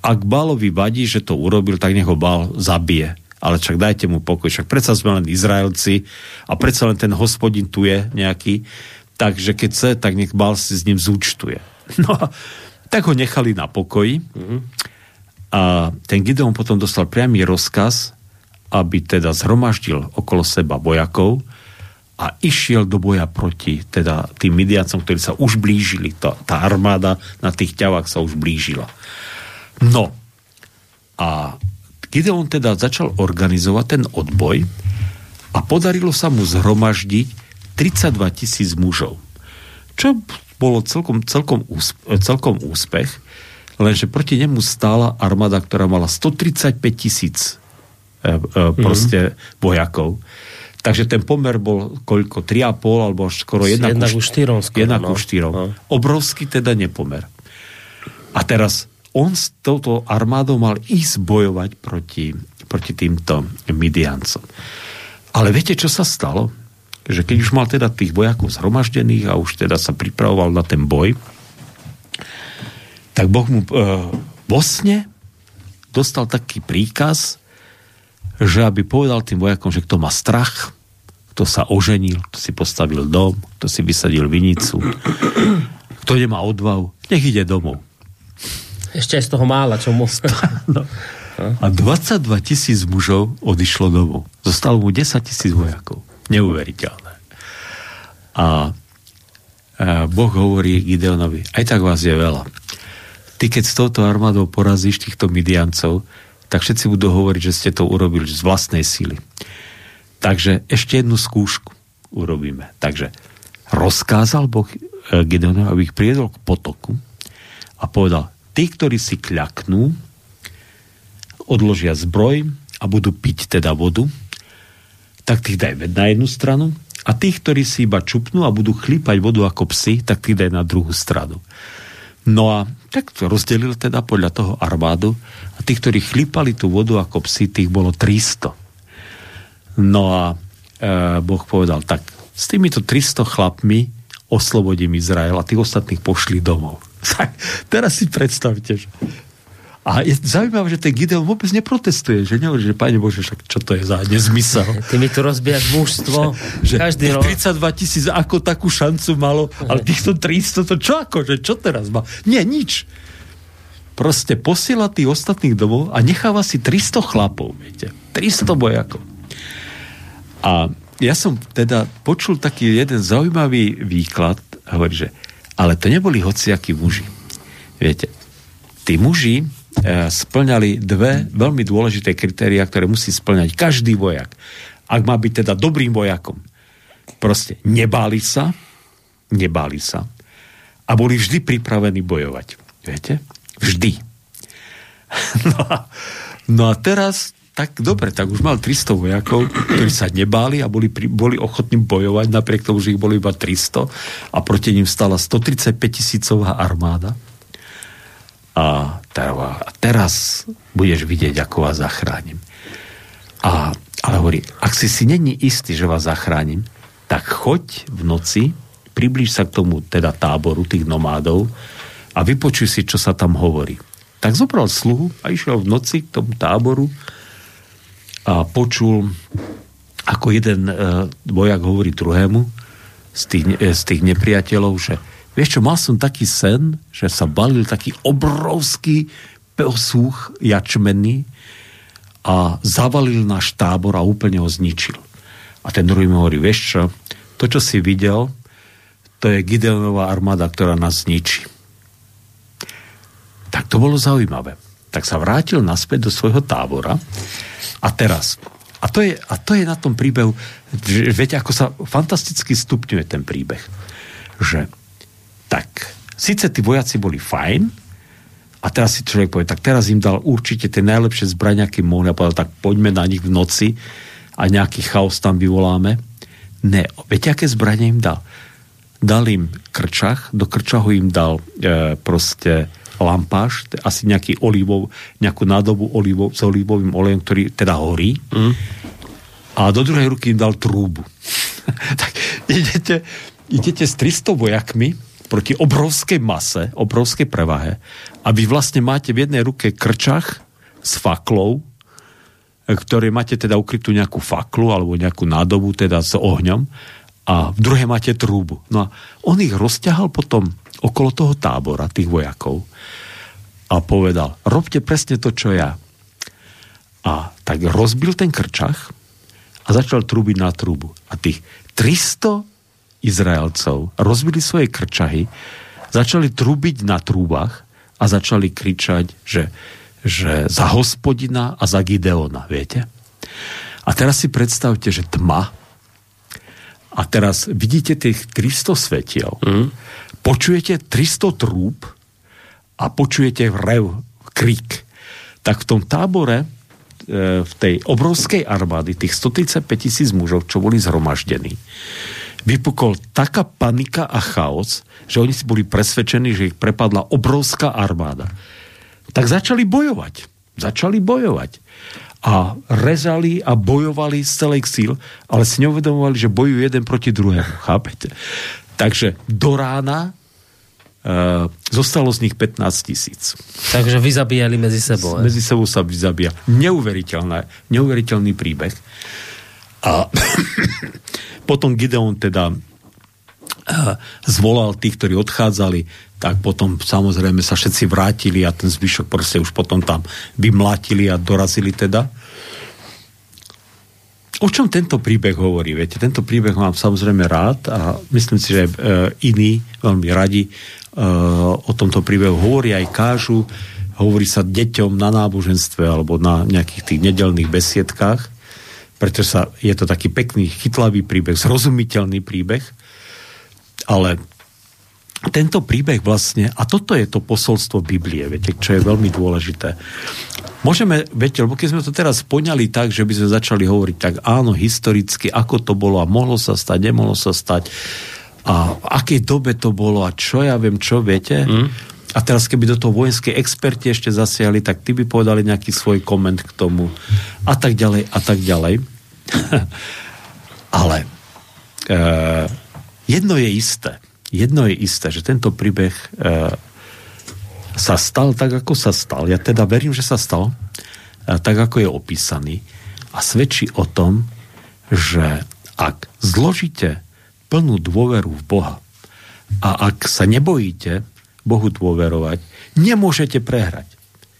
Ak Bálovi vadí, že to urobil, tak nech ho Bál zabije. Ale však dajte mu pokoj. Však predsa sme len Izraelci a predsa len ten hospodin tu je nejaký. Takže keď chce, tak nech Bál si s ním zúčtuje. (laughs) No tak ho nechali na pokoji. A ten Gideon potom dostal priamy rozkaz, aby teda zhromaždil okolo seba vojakov, a išiel do boja proti teda tým Midiancom, ktorí sa už blížili. Tá, tá armáda na tých ťavách sa už blížila. No a Gideon teda začal organizovať ten odboj a podarilo sa mu zhromaždiť 32 tisíc mužov. Čo bolo celkom, celkom, úspech, celkom úspech, lenže proti nemu stála armáda, ktorá mala 135 tisíc e, e, proste mm-hmm. vojakov. Takže ten pomer bol koľko? 3,5 alebo skoro 1 ku 4. 1 ku 4. No. Obrovský teda nepomer. A teraz on s touto armádou mal ísť bojovať proti, proti týmto Midiancom. Ale viete, čo sa stalo? Že keď už mal teda tých vojakov zhromaždených a už teda sa pripravoval na ten boj, tak Boh mu e, Bosne dostal taký príkaz, že aby povedal tým vojakom, že kto má strach, kto sa oženil, kto si postavil dom, kto si vysadil vinicu, kto nemá odvahu, nech ide domov. Ešte aj z toho mála, čo mu... no. A 22 tisíc mužov odišlo domov. Zostalo mu 10 tisíc vojakov. Neuveriteľné. A, a Boh hovorí Gideonovi, aj tak vás je veľa. Ty keď s touto armádou porazíš týchto Midiancov, tak všetci budú hovoriť, že ste to urobili z vlastnej síly. Takže ešte jednu skúšku urobíme. Takže rozkázal Boh eh, Gideonovi, aby ich priedol k potoku a povedal, tí, ktorí si kľaknú, odložia zbroj a budú piť teda vodu, tak tých daj na jednu stranu a tých, ktorí si iba čupnú a budú chlípať vodu ako psi, tak tých daj na druhú stranu. No a tak to rozdelil teda podľa toho armádu a tí, ktorí chlípali tú vodu ako psi, tých bolo 300. No a e, Boh povedal, tak s týmito 300 chlapmi oslobodím Izrael a tých ostatných pošli domov. (laughs) Tak, teraz si predstavte, že a je zaujímavé, že ten Gideon vôbec neprotestuje, že nehovorí, že Pane Bože, však čo to je za nezmysel. Ty mi tu rozbíjaš mužstvo, (laughs) že, každý rok. 32 tisíc ako takú šancu malo, ale týchto 300 to čo ako, že čo teraz má? Nie, nič. Proste posiela tých ostatných domov a necháva si 300 chlapov, viete. 300 bojakov. A ja som teda počul taký jeden zaujímavý výklad, hovorí, že ale to neboli hociakí muži. Viete, tí muži splňali dve veľmi dôležité kritéria, ktoré musí splňať každý vojak. Ak má byť teda dobrým vojakom. Proste nebáli sa, nebáli sa a boli vždy pripravení bojovať. Viete? Vždy. (laughs) No a, no a teraz tak dobre, tak už mal 300 vojakov, ktorí sa nebáli a boli, boli ochotní bojovať, napriek tomu, že ich bolo iba 300 a proti ním stala 135 tisícová armáda. A teraz, budeš vidieť, ako vás zachránim. A, ale hovorí, ak si si není istý, že vás zachránim, tak choď v noci, priblíž sa k tomu teda táboru tých nomádov a vypočuj si, čo sa tam hovorí. Tak zobral sluhu a išiel v noci k tomu táboru a počul, ako jeden e, hovorí druhému z tých, e, z tých nepriateľov, že vieš čo, mal som taký sen, že sa balil taký obrovský posúch jačmenný a zavalil náš tábor a úplne ho zničil. A ten druhý mi hovorí, vieš čo, to, čo si videl, to je Gideonová armáda, ktorá nás zničí. Tak to bolo zaujímavé. Tak sa vrátil naspäť do svojho tábora a teraz, a to je, a to je na tom príbehu, že, viete, ako sa fantasticky stupňuje ten príbeh. Že tak, síce tí vojaci boli fajn, a teraz si človek povie, tak teraz im dal určite tie najlepšie zbrania, aký mohli a povedal, tak poďme na nich v noci a nejaký chaos tam vyvoláme. Ne, viete, aké zbranie im dal? Dal im krčach, do krčahu im dal e, proste lampáš, asi nejaký olivov, nejakú nádobu olivov, s olivovým olejom, ktorý teda horí. Mm. A do druhej ruky im dal trúbu. (laughs) tak idete, idete s 300 vojakmi proti obrovskej mase, obrovskej prevahe a vy vlastne máte v jednej ruke krčach s faklou, ktoré máte teda ukrytú nejakú faklu alebo nejakú nádobu teda s ohňom a v druhej máte trúbu. No a on ich rozťahal potom okolo toho tábora, tých vojakov a povedal, robte presne to, čo ja. A tak rozbil ten krčach a začal trúbiť na trúbu. A tých 300 Izraelcov rozbili svoje krčahy, začali trúbiť na trúbach a začali kričať, že, že za hospodina a za Gideona, viete? A teraz si predstavte, že tma a teraz vidíte tých 300 svetiel, mm. počujete 300 trúb a počujete rev, krik. Tak v tom tábore, e, v tej obrovskej armády, tých 135 tisíc mužov, čo boli zhromaždení, vypukol taká panika a chaos, že oni si boli presvedčení, že ich prepadla obrovská armáda. Tak začali bojovať. Začali bojovať. A rezali a bojovali z celých síl, ale si neuvedomovali, že bojujú jeden proti druhému. (laughs) Chápete? Takže do rána Uh, zostalo z nich 15 tisíc. Takže vy zabíjali medzi sebou. Medzi sebou sa vyzabíja. Neuveriteľné, neuveriteľný príbeh. A (coughs) potom Gideon teda zvolal tých, ktorí odchádzali, tak potom samozrejme sa všetci vrátili a ten zvyšok proste už potom tam vymlátili a dorazili teda. O čom tento príbeh hovorí? Viete, tento príbeh mám samozrejme rád a myslím si, že e, iní veľmi radi e, o tomto príbehu hovorí aj kážu, hovorí sa deťom na náboženstve alebo na nejakých tých nedelných besiedkách pretože sa, je to taký pekný, chytlavý príbeh, zrozumiteľný príbeh, ale tento príbeh vlastne, a toto je to posolstvo Biblie, viete, čo je veľmi dôležité. Môžeme, viete, lebo keď sme to teraz poňali tak, že by sme začali hovoriť tak áno, historicky, ako to bolo a mohlo sa stať, nemohlo sa stať a v akej dobe to bolo a čo ja viem, čo viete. Mm. A teraz keby do toho vojenské experti ešte zasiahli, tak ty by povedali nejaký svoj koment k tomu a tak ďalej a tak ďalej. (laughs) Ale e, jedno je isté jedno je isté, že tento príbeh e, sa stal tak, ako sa stal. Ja teda verím, že sa stal e, tak, ako je opísaný a svedčí o tom, že ak zložíte plnú dôveru v Boha a ak sa nebojíte Bohu dôverovať, nemôžete prehrať.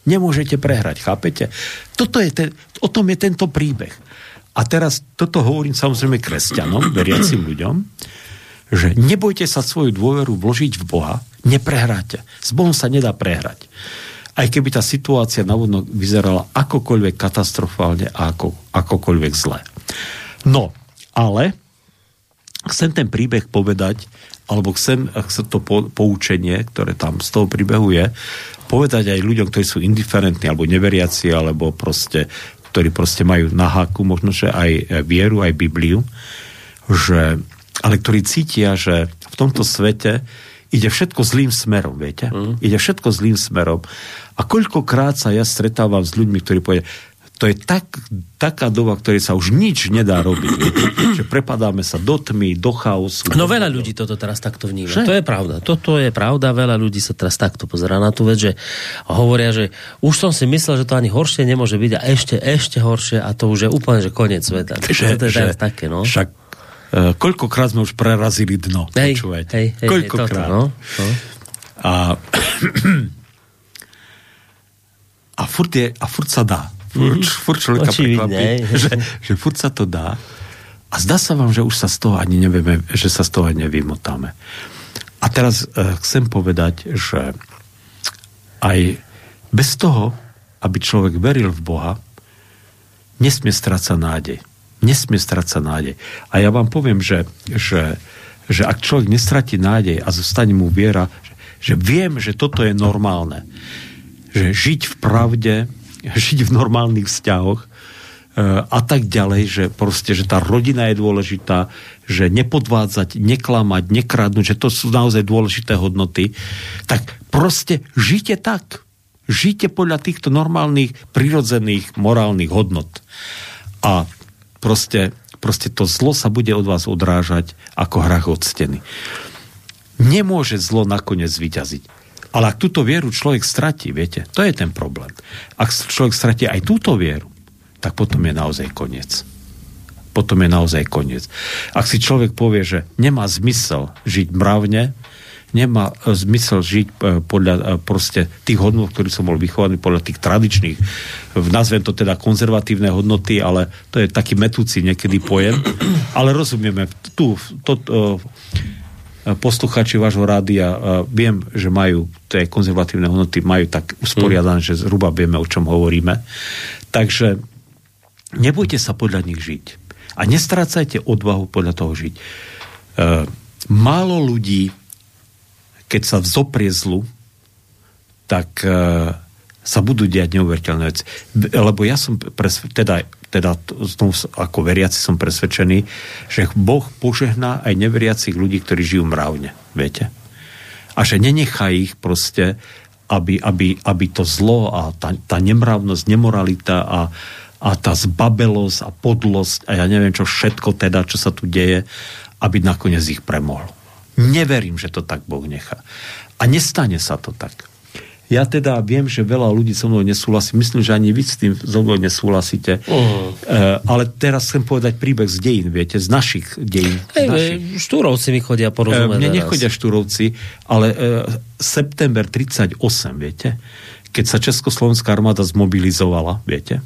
Nemôžete prehrať, chápete? Toto je ten, o tom je tento príbeh. A teraz toto hovorím samozrejme kresťanom, veriacim ľuďom, že nebojte sa svoju dôveru vložiť v Boha, neprehráte. S Bohom sa nedá prehrať. Aj keby tá situácia navodno vyzerala akokoľvek katastrofálne a ako, akokoľvek zle. No, ale chcem ten príbeh povedať, alebo chcem, chcem to po, poučenie, ktoré tam z toho príbehu je, povedať aj ľuďom, ktorí sú indiferentní, alebo neveriaci, alebo proste, ktorí proste majú na háku možno, že aj vieru, aj Bibliu, že ale ktorí cítia, že v tomto svete ide všetko zlým smerom, viete? Mm. Ide všetko zlým smerom. A koľkokrát sa ja stretávam s ľuďmi, ktorí povedia, to je tak, taká doba, ktorej sa už nič nedá robiť. Že prepadáme sa do tmy, do chaosu. No veľa ľudí toto teraz takto vníma. Že? To je pravda. Toto je pravda. Veľa ľudí sa teraz takto pozerá na tú vec, že hovoria, že už som si myslel, že to ani horšie nemôže byť a ešte, ešte horšie a to už je úplne, že koniec sveta. Že, to je že, také, no. Však Uh, koľkokrát sme už prerazili dno. Hej, hej, hej, koľkokrát. Toto, no, no. A, (clears throat) a, furt je, a furt sa dá. Furt, mm, furt človeka prekvapí, (laughs) že, že furt sa to dá. A zdá sa vám, že už sa z toho ani nevieme, že sa z toho ani nevymotáme. A teraz uh, chcem povedať, že aj bez toho, aby človek veril v Boha, nesmie strácať nádej nesmie strácať nádej. A ja vám poviem, že, že, že ak človek nestratí nádej a zostane mu viera, že, že viem, že toto je normálne. Že žiť v pravde, žiť v normálnych vzťahoch e, a tak ďalej, že proste, že tá rodina je dôležitá, že nepodvádzať, neklamať, nekradnúť, že to sú naozaj dôležité hodnoty, tak proste žite tak. Žite podľa týchto normálnych, prirodzených, morálnych hodnot. A proste, proste to zlo sa bude od vás odrážať ako hrach od steny. Nemôže zlo nakoniec vyťaziť. Ale ak túto vieru človek stratí, viete, to je ten problém. Ak človek stratí aj túto vieru, tak potom je naozaj koniec. Potom je naozaj koniec. Ak si človek povie, že nemá zmysel žiť mravne, nemá e, zmysel žiť e, podľa e, proste tých hodnot, ktorých som bol vychovaný, podľa tých tradičných, nazvem to teda konzervatívne hodnoty, ale to je taký metúci niekedy pojem. Ale rozumieme, tu to, to, posluchači vášho rádia viem, že majú tie konzervatívne hodnoty, majú tak usporiadané, mm. že zhruba vieme, o čom hovoríme. Takže nebojte sa podľa nich žiť. A nestrácajte odvahu podľa toho žiť. E, málo ľudí keď sa vzoprie zlu, tak e, sa budú diať neuveriteľné veci. Lebo ja som presve, teda, teda ako veriaci som presvedčený, že Boh požehná aj neveriacich ľudí, ktorí žijú mravne. Viete? A že nenechá ich proste, aby, aby, aby to zlo a tá, tá nemravnosť, nemoralita a, a tá zbabelosť a podlosť a ja neviem čo všetko teda, čo sa tu deje, aby nakoniec ich premohlo. Neverím, že to tak Boh nechá. A nestane sa to tak. Ja teda viem, že veľa ľudí so mnou nesúhlasí. Myslím, že ani vy s tým so mnou nesúhlasíte. Uh. E, ale teraz chcem povedať príbeh z dejín, viete, z našich dejín. Hey, našich. Štúrovci mi chodia porozumieť. E, mne nechodia štúrovci, ale e, september 38, viete, keď sa Československá armáda zmobilizovala, viete,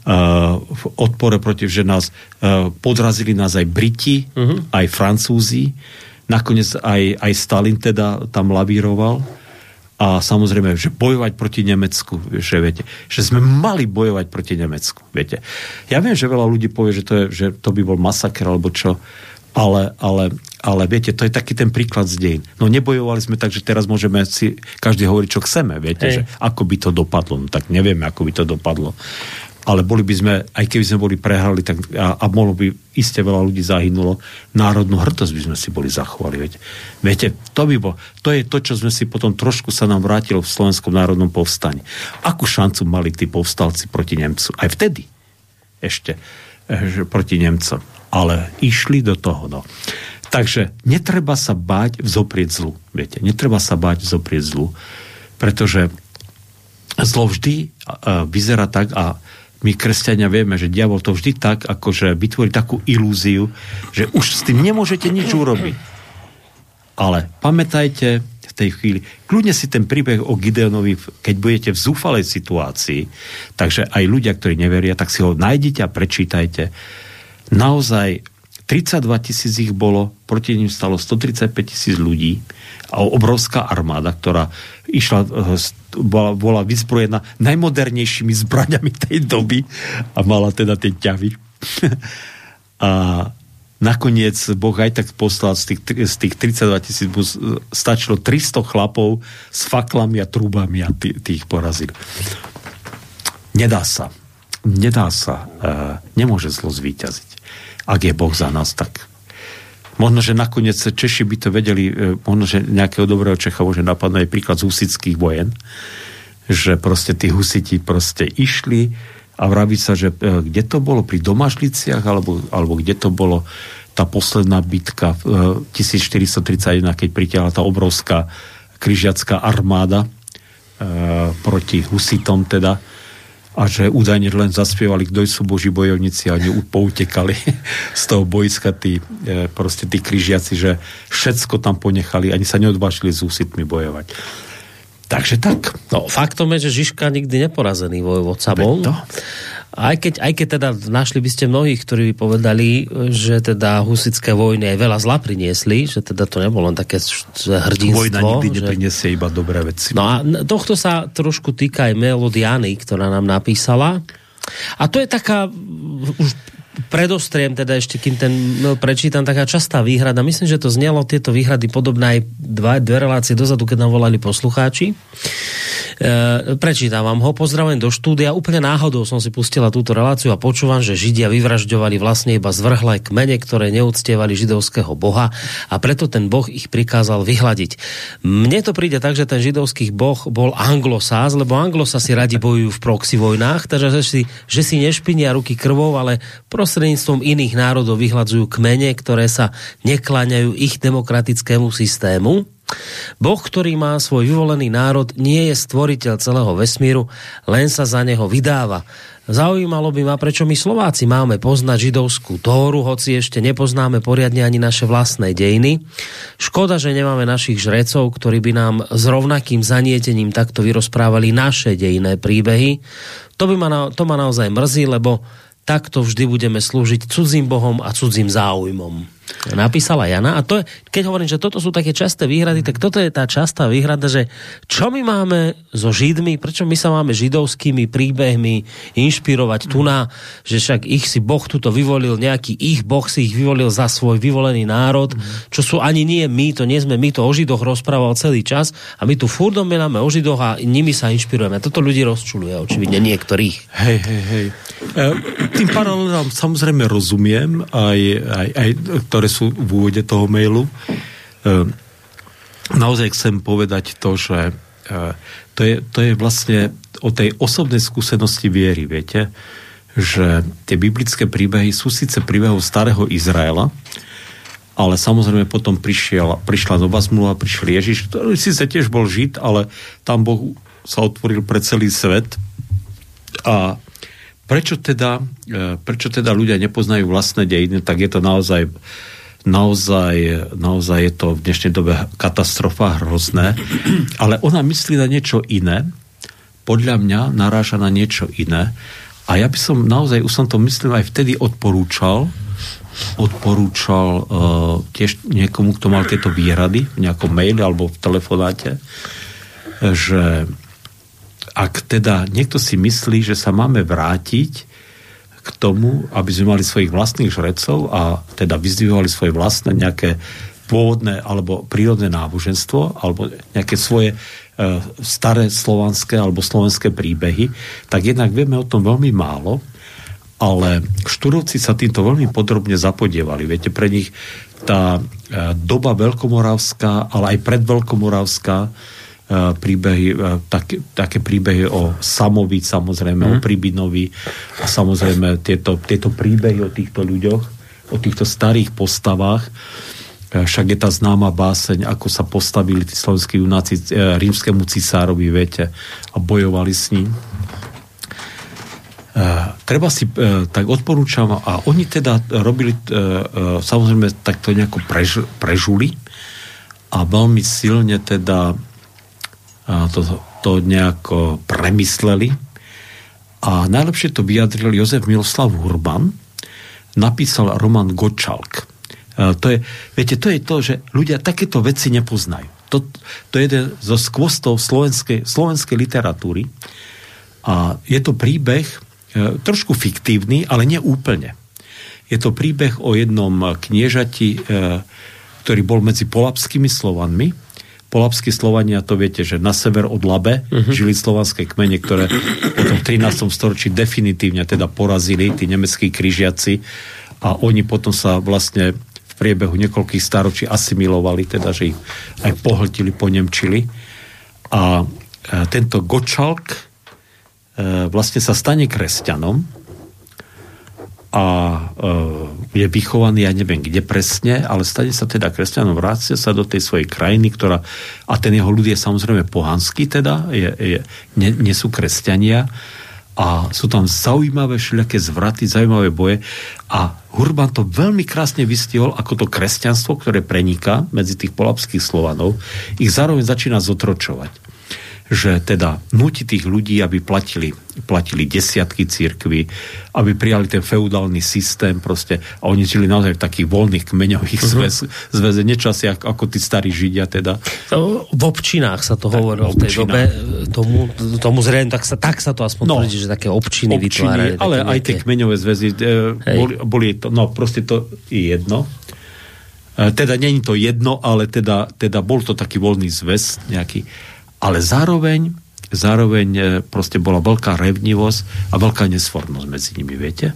v odpore proti, že nás podrazili nás aj Briti, uh-huh. aj Francúzi, Nakoniec aj, aj Stalin teda tam lavíroval a samozrejme, že bojovať proti Nemecku, že viete, že sme mali bojovať proti Nemecku, viete. Ja viem, že veľa ľudí povie, že to, je, že to by bol masaker alebo čo, ale, ale ale viete, to je taký ten príklad z dejín. No nebojovali sme tak, že teraz môžeme si každý hovoriť, čo chceme, viete, Hej. že ako by to dopadlo. No tak nevieme, ako by to dopadlo ale boli by sme, aj keby sme boli prehrali, tak a, a mohlo by iste veľa ľudí zahynulo, národnú hrdosť by sme si boli zachovali. Viete, viete to by bolo, to je to, čo sme si potom trošku sa nám vrátilo v Slovenskom národnom povstane. Akú šancu mali tí povstalci proti Nemcu? Aj vtedy ešte eh, že proti Nemcom. Ale išli do toho. No. Takže netreba sa báť vzoprieť zlu. Viete, netreba sa báť vzoprieť zlu, pretože zlo vždy uh, vyzerá tak a my kresťania vieme, že diabol to vždy tak, akože vytvorí takú ilúziu, že už s tým nemôžete nič urobiť. Ale pamätajte v tej chvíli, kľudne si ten príbeh o Gideonovi, keď budete v zúfalej situácii, takže aj ľudia, ktorí neveria, tak si ho nájdite a prečítajte. Naozaj 32 tisíc ich bolo, proti ním stalo 135 tisíc ľudí a obrovská armáda, ktorá išla, eh, bola, bola vyzbrojená najmodernejšími zbraňami tej doby a mala teda tie ťavy. (laughs) a nakoniec Boh aj tak poslal z tých, z tých 32 tisíc, stačilo 300 chlapov s faklami a trúbami a tých porazil. Nedá sa. Nedá sa. Uh, nemôže zlo zvíťaziť ak je Boh za nás, tak. Možno, že nakoniec Češi by to vedeli, e, možno, že nejakého dobrého Čecha môže napadnúť aj príklad z husických vojen, že proste tí husiti proste išli a vraví sa, že e, kde to bolo, pri Domažliciach, alebo, alebo kde to bolo tá posledná bitka v 1431, e, keď pritiahla tá obrovská križiacká armáda proti husitom teda, a že údajne len zaspievali, kto sú boží bojovníci a oni poutekali (laughs) z toho boiska tí, e, proste tí križiaci, že všetko tam ponechali, ani sa neodvážili s úsitmi bojovať. Takže tak. No, faktom je, že Žižka nikdy neporazený vojvodca bol. To? Aj keď, aj keď teda našli by ste mnohých, ktorí by povedali, že teda husické vojny aj veľa zla priniesli, že teda to nebolo len také hrdinstvo. Vojna nikdy že... nepriniesie iba dobré veci. No a tohto sa trošku týka aj Melodiany, ktorá nám napísala. A to je taká už predostriem teda ešte, kým ten no, prečítam, taká častá výhrada. Myslím, že to znelo tieto výhrady podobné aj dva, dve relácie dozadu, keď nám volali poslucháči. E, prečítam vám ho, pozdravujem do štúdia. Úplne náhodou som si pustila túto reláciu a počúvam, že Židia vyvražďovali vlastne iba zvrhlé kmene, ktoré neúctievali židovského boha a preto ten boh ich prikázal vyhľadiť. Mne to príde tak, že ten židovský boh bol anglosás, lebo anglosasi radi bojujú v proxy vojnách, takže že si, že si nešpinia ruky krvou, ale prostredníctvom iných národov vyhľadzujú kmene, ktoré sa nekláňajú ich demokratickému systému Boh, ktorý má svoj vyvolený národ, nie je stvoriteľ celého vesmíru, len sa za neho vydáva. Zaujímalo by ma, prečo my Slováci máme poznať židovskú Tóru, hoci ešte nepoznáme poriadne ani naše vlastné dejiny. Škoda, že nemáme našich žrecov, ktorí by nám s rovnakým zanietením takto vyrozprávali naše dejné príbehy. To, by ma, to ma naozaj mrzí, lebo takto vždy budeme slúžiť cudzím bohom a cudzím záujmom. Napísala Jana. A to je, keď hovorím, že toto sú také časté výhrady, tak toto je tá častá výhrada, že čo my máme so Židmi, prečo my sa máme židovskými príbehmi inšpirovať tu na, že však ich si Boh tuto vyvolil, nejaký ich Boh si ich vyvolil za svoj vyvolený národ, čo sú ani nie my, to nie sme, my to o Židoch rozprával celý čas a my tu furt domináme o Židoch a nimi sa inšpirujeme. Toto ľudí rozčuluje, očividne niektorých. Hej, hej, hej. E, tým paralelám samozrejme rozumiem, aj, aj, aj ktoré sú v úvode toho mailu. Ehm, naozaj chcem povedať to, že e, to je, to je vlastne o tej osobnej skúsenosti viery, viete, že tie biblické príbehy sú síce príbehov starého Izraela, ale samozrejme potom prišiel, prišla doba zmluva, prišiel Ježiš, ktorý síce tiež bol Žid, ale tam Boh sa otvoril pre celý svet a prečo teda, e, prečo teda ľudia nepoznajú vlastné dejiny, tak je to naozaj naozaj, naozaj je to v dnešnej dobe katastrofa hrozné, ale ona myslí na niečo iné, podľa mňa naráža na niečo iné. A ja by som naozaj, už som to myslím aj vtedy odporúčal, odporúčal uh, tiež niekomu, kto mal tieto výhrady v nejakom maili alebo v telefonáte, že ak teda niekto si myslí, že sa máme vrátiť k tomu, aby sme mali svojich vlastných žrecov a teda vyzdvihovali svoje vlastné nejaké pôvodné alebo prírodné náboženstvo alebo nejaké svoje e, staré slovanské alebo slovenské príbehy, tak jednak vieme o tom veľmi málo, ale študovci sa týmto veľmi podrobne zapodievali. Viete, pre nich tá e, doba veľkomoravská, ale aj predveľkomoravská príbehy, e, také, také príbehy o Samovi, samozrejme, mm. o Pribinovi a samozrejme tieto, tieto príbehy o týchto ľuďoch, o týchto starých postavách. Však je tá známa báseň, ako sa postavili tí slovenskí junáci rímskému cisárovi, viete, a bojovali s ním Uh, treba si, uh, tak odporúčam, a oni teda robili, uh, samozrejme, takto nejako prež, prežuli a veľmi silne teda to, to nejako premysleli. A najlepšie to vyjadril Jozef Miloslav Urban, napísal Roman Gočalk. To je, viete, to je to, že ľudia takéto veci nepoznajú. To, to je jeden zo skvostov slovenskej, slovenskej literatúry. A je to príbeh, E, trošku fiktívny, ale nie úplne. Je to príbeh o jednom kniežati, e, ktorý bol medzi polapskými Slovanmi. Polapskí Slovania, to viete, že na sever od Labe uh-huh. žili slovanské kmene, ktoré potom v 13. storočí definitívne teda porazili tí nemeckí križiaci a oni potom sa vlastne v priebehu niekoľkých staročí asimilovali, teda že ich aj pohltili, ponemčili. A e, tento Gočalk, E, vlastne sa stane kresťanom a e, je vychovaný, ja neviem kde presne, ale stane sa teda kresťanom, vrácia sa do tej svojej krajiny, ktorá, a ten jeho ľud je samozrejme pohanský teda, je, je, nie, nie sú kresťania a sú tam zaujímavé všelijaké zvraty, zaujímavé boje a Hurban to veľmi krásne vystihol, ako to kresťanstvo, ktoré preniká medzi tých polapských Slovanov, ich zároveň začína zotročovať že teda nutí tých ľudí, aby platili, platili desiatky církvy, aby prijali ten feudálny systém proste a oni žili naozaj v takých voľných kmeňových uh-huh. zväz, zväze, nečasi ako, ako tí starí židia teda. V občinách sa to hovorilo v tej dobe, tomu, tomu zrejme, tak sa, tak sa to aspoň no, tvrdí, že také občiny, občiny vytvárali. Ale aj tie kmeňové zväzy, e, boli, boli to, no proste to je jedno. E, teda není to jedno, ale teda, teda bol to taký voľný zväz nejaký ale zároveň, zároveň e, proste bola veľká revnivosť a veľká nesfornosť medzi nimi, viete?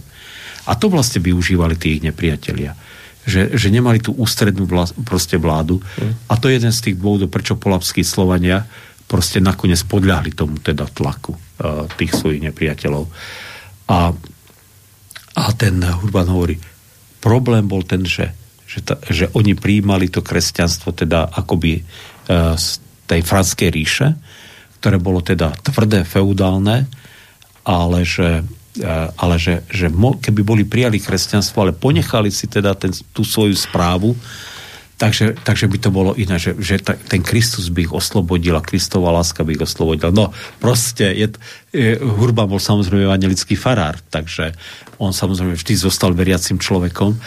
A to vlastne využívali tí ich nepriatelia. Že, že nemali tú ústrednú vlá, proste vládu. Mm. A to je jeden z tých dôvodov, prečo polapskí Slovania proste nakoniec podľahli tomu teda tlaku uh, tých svojich nepriateľov. A, a ten Urban hovorí, problém bol ten, že, že, ta, že oni prijímali to kresťanstvo teda akoby uh, z tej franskej ríše, ktoré bolo teda tvrdé, feudálne, ale že, e, ale že, že mo, keby boli prijali kresťanstvo, ale ponechali si teda ten, tú svoju správu, takže, takže by to bolo iné, že, že ta, ten Kristus by ich oslobodil a Kristova láska by ich oslobodila. No proste, je, je, Hurba bol samozrejme evangelický farár, takže on samozrejme vždy zostal veriacim človekom,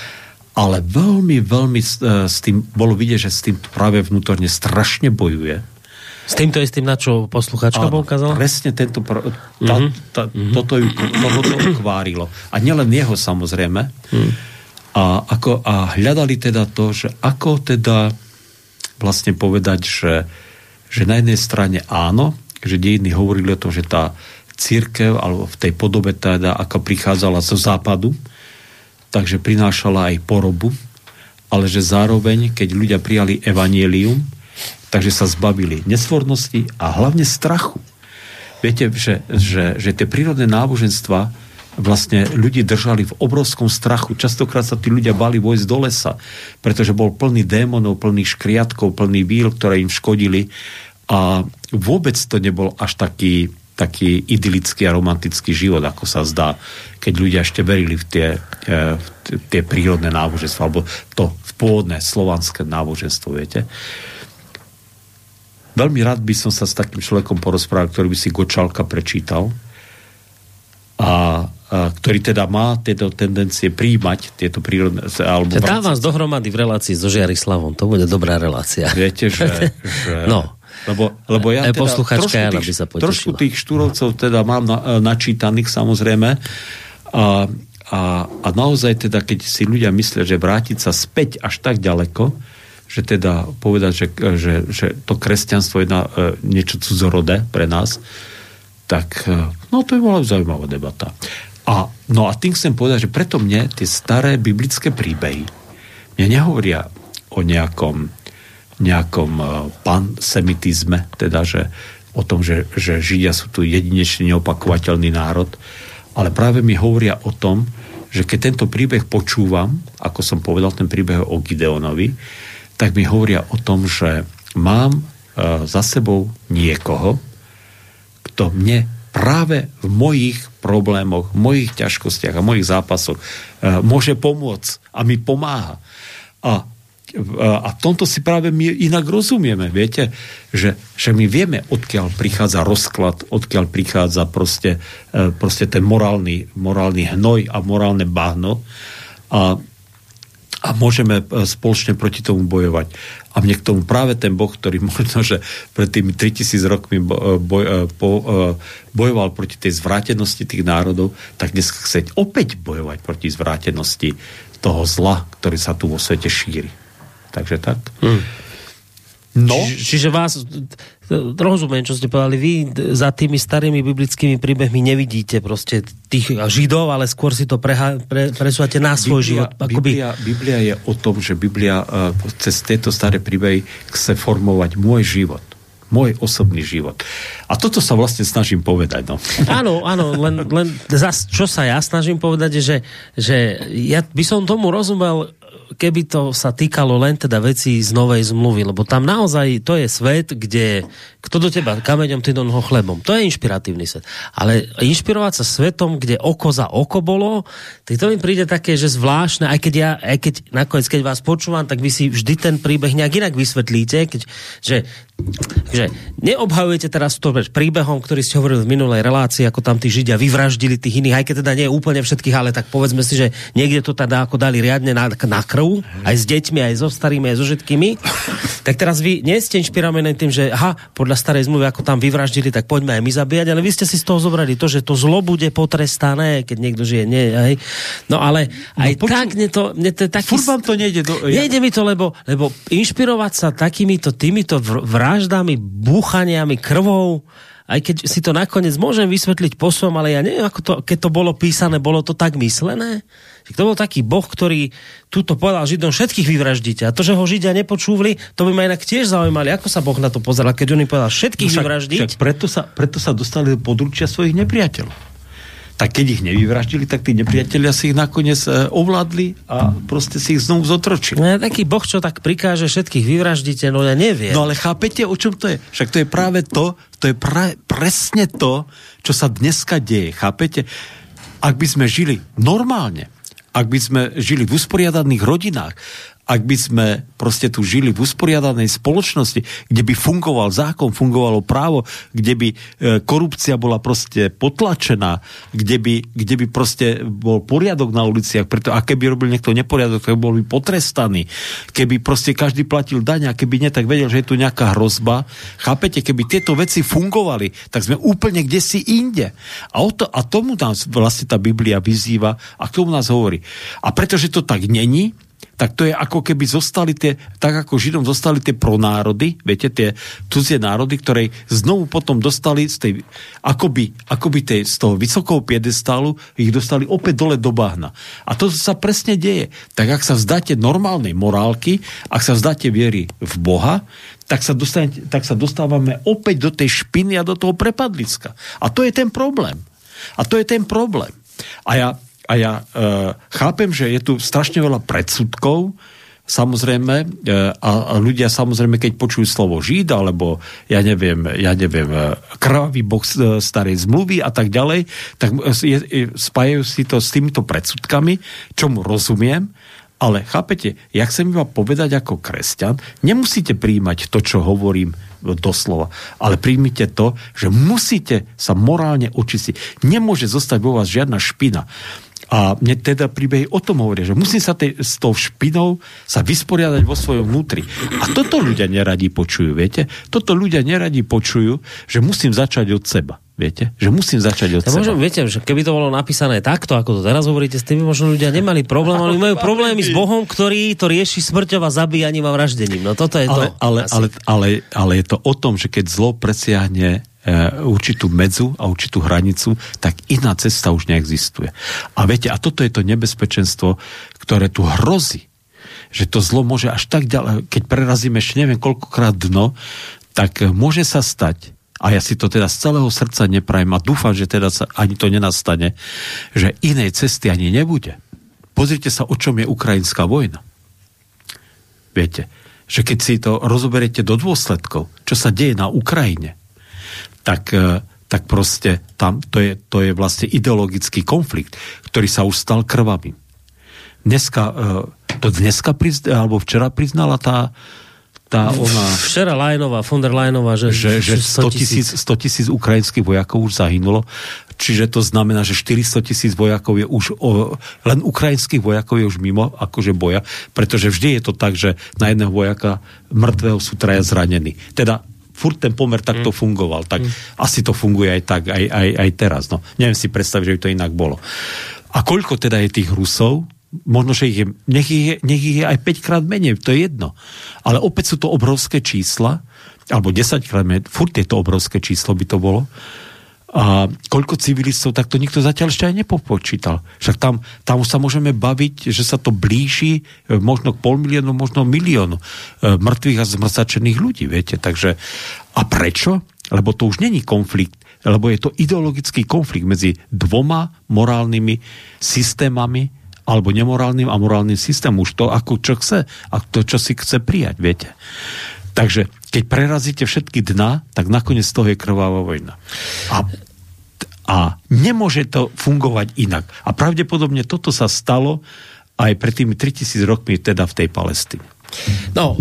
ale veľmi, veľmi s, e, s tým, bolo vidieť, že s tým práve vnútorne strašne bojuje. S týmto je s tým, na čo posluchačka poukázala? Presne tento, tá, mm-hmm. tá, mm-hmm. toto ju toto kvárilo. A nielen jeho samozrejme. Mm. A, ako, a hľadali teda to, že ako teda vlastne povedať, že, že na jednej strane áno, že dejiny hovorili o tom, že tá církev, alebo v tej podobe teda, ako prichádzala zo západu, takže prinášala aj porobu, ale že zároveň, keď ľudia prijali evanielium, takže sa zbavili nesvornosti a hlavne strachu. Viete, že, že, že tie prírodné náboženstva vlastne ľudí držali v obrovskom strachu. Častokrát sa tí ľudia bali vojsť do lesa, pretože bol plný démonov, plný škriatkov, plný víl, ktoré im škodili a vôbec to nebol až taký taký idylický a romantický život, ako sa zdá, keď ľudia ešte verili v tie, e, v tie prírodné náboženstvo, alebo to v pôvodné slovanské náboženstvo, viete. Veľmi rád by som sa s takým človekom porozprával, ktorý by si Gočalka prečítal a, a ktorý teda má tieto tendencie príjmať tieto prírodné... Alebo Dám vás dohromady v relácii so Žiarislavom, to bude dobrá relácia. Viete, že... (laughs) že no lebo, lebo ja teda trošku, tých, by sa trošku tých štúrovcov teda mám na, e, načítaných samozrejme a, a, a naozaj teda, keď si ľudia myslia, že vrátiť sa späť až tak ďaleko, že teda povedať, že, že, že to kresťanstvo je na, e, niečo cudzorodé pre nás, tak e, no to je bola zaujímavá debata. A, no a tým chcem povedať, že preto mne tie staré biblické príbehy mne nehovoria o nejakom, nejakom e, pansemitizme, teda že o tom, že, že Židia sú tu jedinečný neopakovateľný národ, ale práve mi hovoria o tom, že keď tento príbeh počúvam, ako som povedal, ten príbeh o Gideonovi, tak mi hovoria o tom, že mám e, za sebou niekoho, kto mne práve v mojich problémoch, mojich ťažkostiach a mojich zápasoch e, môže pomôcť a mi pomáha. A, a tomto si práve my inak rozumieme, viete, že, že my vieme, odkiaľ prichádza rozklad, odkiaľ prichádza proste, e, proste ten morálny, morálny hnoj a morálne bahno. A a môžeme e, spoločne proti tomu bojovať. A mne k tomu práve ten Boh, ktorý (laughs) možno, že pred tými 3000 rokmi e, boj, bo, bojoval proti tej zvrátenosti tých národov, tak dnes chce opäť bojovať proti zvrátenosti toho zla, ktorý sa tu vo svete šíri. Takže tak. Hmm. No. Či, čiže vás, rozumiem, čo ste povedali, vy za tými starými biblickými príbehmi nevidíte proste tých židov, ale skôr si to preha, pre, presúvate na svoj Biblia, život. Akoby... Biblia, Biblia je o tom, že Biblia uh, cez tieto staré príbehy chce formovať môj život môj osobný život. A toto sa vlastne snažím povedať. No. (laughs) Áno, áno, len, len zas, čo sa ja snažím povedať, je, že, že ja by som tomu rozumel keby to sa týkalo len teda vecí z novej zmluvy, lebo tam naozaj to je svet, kde kto do teba kameňom, ty do noho chlebom. To je inšpiratívny svet. Ale inšpirovať sa svetom, kde oko za oko bolo, tak to mi príde také, že zvláštne, aj keď ja, aj keď nakoniec, keď vás počúvam, tak vy si vždy ten príbeh nejak inak vysvetlíte, keď, že že neobhajujete teraz to príbehom, ktorý ste hovorili v minulej relácii, ako tam tí Židia vyvraždili tých iných, aj keď teda nie úplne všetkých, ale tak povedzme si, že niekde to teda ako dali riadne na, na krv, aj s deťmi, aj so starými, aj so všetkými. Tak teraz vy nie ste inšpirovaní tým, že aha, podľa starej zmluvy, ako tam vyvraždili, tak poďme aj my zabíjať, ale vy ste si z toho zobrali to, že to zlo bude potrestané, keď niekto žije. Nie, aj. No ale no aj no, poču... tak, mne to, mne to je taký... Furt vám to nejde do... Nejde mi to, lebo, lebo inšpirovať sa takýmito, týmito vraždami, búchaniami, krvou, aj keď si to nakoniec môžem vysvetliť po svojom, ale ja neviem, ako to, keď to bolo písané, bolo to tak myslené? To bol taký boh, ktorý túto povedal Židom všetkých vyvraždíte. A to, že ho Židia nepočúvli, to by ma inak tiež zaujímali, ako sa Boh na to pozeral, keď on im povedal všetkých no však, vyvraždiť. Však preto, sa, preto sa dostali do područia svojich nepriateľov tak keď ich nevyvraždili, tak tí nepriatelia si ich nakoniec e, ovládli a proste si ich znovu zotročili. No, taký boh, čo tak prikáže všetkých vyvraždite, no ja neviem. No ale chápete, o čom to je? Však to je práve to, to je pra, presne to, čo sa dneska deje. Chápete? Ak by sme žili normálne, ak by sme žili v usporiadaných rodinách, ak by sme proste tu žili v usporiadanej spoločnosti, kde by fungoval zákon, fungovalo právo, kde by e, korupcia bola proste potlačená, kde by, kde by proste bol poriadok na uliciach, preto a keby robil niekto neporiadok, tak bol by potrestaný. Keby proste každý platil daň a keby nie, tak vedel, že je tu nejaká hrozba. Chápete, keby tieto veci fungovali, tak sme úplne kde si inde. A, o to, a tomu nás vlastne tá Biblia vyzýva a k tomu nás hovorí. A pretože to tak není, tak to je ako keby zostali tie, tak ako Židom zostali tie pronárody, viete, tie cudzie národy, ktoré znovu potom dostali z tej, akoby, akoby tej, z toho vysokého piedestálu, ich dostali opäť dole do bahna. A to sa presne deje. Tak ak sa vzdáte normálnej morálky, ak sa vzdáte viery v Boha, tak sa, tak sa dostávame opäť do tej špiny a do toho prepadliska. A to je ten problém. A to je ten problém. A ja a ja e, chápem, že je tu strašne veľa predsudkov, samozrejme, e, a, a ľudia samozrejme, keď počujú slovo Žid, alebo ja neviem, ja neviem, e, krvavý boh e, starej zmluvy a tak ďalej, tak je, spájajú si to s týmito predsudkami, čomu rozumiem, ale chápete, ja chcem iba povedať ako kresťan, nemusíte príjmať to, čo hovorím doslova, ale príjmite to, že musíte sa morálne očistiť. Nemôže zostať vo vás žiadna špina. A mne teda príbehy o tom hovoria, že musím sa tej, s tou špinou sa vysporiadať vo svojom vnútri. A toto ľudia neradi počujú, viete? Toto ľudia neradi počujú, že musím začať od seba. Viete? Že musím začať od Ja seba. možno, viete, že keby to bolo napísané takto, ako to teraz hovoríte, s tým možno ľudia nemali problém, ale majú (laughs) problémy s Bohom, ktorý to rieši smrťou a zabíjaním a vraždením. No toto je ale, to. ale, asi. ale, ale, ale je to o tom, že keď zlo presiahne určitú medzu a určitú hranicu, tak iná cesta už neexistuje. A viete, a toto je to nebezpečenstvo, ktoré tu hrozí, že to zlo môže až tak ďalej, keď prerazíme ešte neviem koľkokrát dno, tak e, môže sa stať, a ja si to teda z celého srdca neprajem a dúfam, že teda sa ani to nenastane, že inej cesty ani nebude. Pozrite sa, o čom je ukrajinská vojna. Viete, že keď si to rozoberiete do dôsledkov, čo sa deje na Ukrajine, tak, e, tak proste tam to je, to je vlastne ideologický konflikt, ktorý sa už stal krvavým. Dneska, e, to dneska prizna, alebo včera priznala tá, tá ona, Včera Lajnová, von der Lajnová, že, že, že 100 tisíc, 100 tisíc ukrajinských vojakov už zahynulo, čiže to znamená, že 400 tisíc vojakov je už, o, len ukrajinských vojakov je už mimo akože boja, pretože vždy je to tak, že na jedného vojaka mŕtvého sú traja zranení. Teda furt ten pomer takto mm. fungoval, tak mm. asi to funguje aj tak, aj, aj, aj teraz. No. Neviem si predstaviť, že by to inak bolo. A koľko teda je tých Rusov? Možno, že ich je, nech, ich je, nech ich je aj 5 krát menej, to je jedno. Ale opäť sú to obrovské čísla, alebo 10 krát menej, furt je to obrovské číslo by to bolo. A koľko civilistov, tak to nikto zatiaľ ešte aj nepopočítal. Však tam, tam sa môžeme baviť, že sa to blíži e, možno k pol miliónu, možno miliónu e, mŕtvych a zmrzačených ľudí, viete. Takže, a prečo? Lebo to už není konflikt, lebo je to ideologický konflikt medzi dvoma morálnymi systémami, alebo nemorálnym a morálnym systémom. Už to, ako čo chce, a to, čo si chce prijať, viete. Takže keď prerazíte všetky dna, tak nakoniec z toho je krvavá vojna. A, a nemôže to fungovať inak. A pravdepodobne toto sa stalo aj pred tými 3000 rokmi, teda v tej Palestíne. No,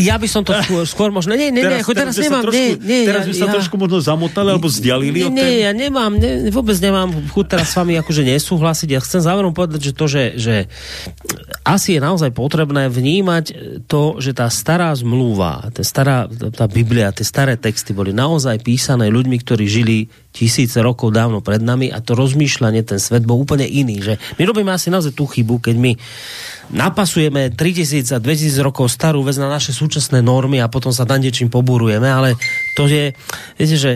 ja by som to (laughs) skôr, skôr možno... Nie, nie, nie, ako teraz, sa nemám... trošku, nie, nie, teraz ja, sme sa ja, trošku možno zamotali alebo vzdialili nie, od nie, ja nemám, ne, vôbec nemám chuť teraz s vami akože nesúhlasiť. Ja chcem záverom povedať, že to, že, že asi je naozaj potrebné vnímať to, že tá stará zmluva, tá stará tá Biblia, tie staré texty boli naozaj písané ľuďmi, ktorí žili tisíce rokov dávno pred nami a to rozmýšľanie, ten svet bol úplne iný. Že my robíme asi naozaj tú chybu, keď my napasujeme 3000 a 2000 rokov starú vec na naše súčasné normy a potom sa tam niečím pobúrujeme, ale to je, viete, že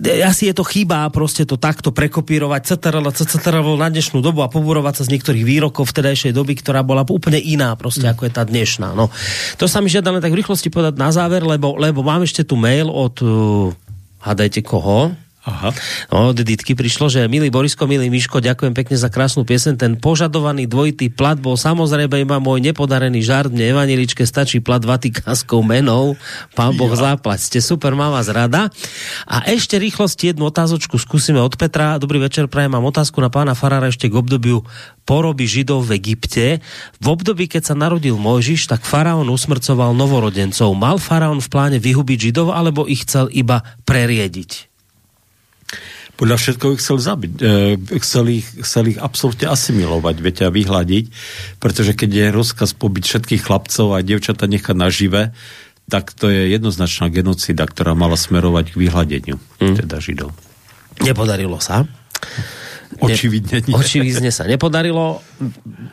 e, asi je to chyba proste to takto prekopírovať CTRL, CTRL na dnešnú dobu a pobúrovať sa z niektorých výrokov vtedajšej doby, ktorá bola úplne iná proste, mm. ako je tá dnešná. No. To sa mi žiada len tak v rýchlosti povedať na záver, lebo, lebo mám ešte tu mail od, uh, hádajte koho? Aha. No, od Ditky prišlo, že milý Borisko, milý Miško, ďakujem pekne za krásnu piesen. Ten požadovaný dvojitý plat bol samozrejme iba môj nepodarený žart. Mne Evaniličke stačí plat vatikánskou menou. Pán Boh ja. záplať. Ste super, mám vás rada. A ešte rýchlosti jednu otázočku skúsime od Petra. Dobrý večer, prajem. Mám otázku na pána Farára ešte k obdobiu poroby Židov v Egypte. V období, keď sa narodil Mojžiš, tak faraón usmrcoval novorodencov. Mal faraón v pláne vyhubiť Židov, alebo ich chcel iba preriediť? Podľa všetkoho ich chcel zabiť. E, chcel, ich, chcel ich absolútne asimilovať, viete, a vyhľadiť, pretože keď je rozkaz pobiť všetkých chlapcov a devčata nechať nažive, tak to je jednoznačná genocida, ktorá mala smerovať k vyhľadeniu, hmm. teda Židov. Nepodarilo sa. Očividne nie. Očividne sa nepodarilo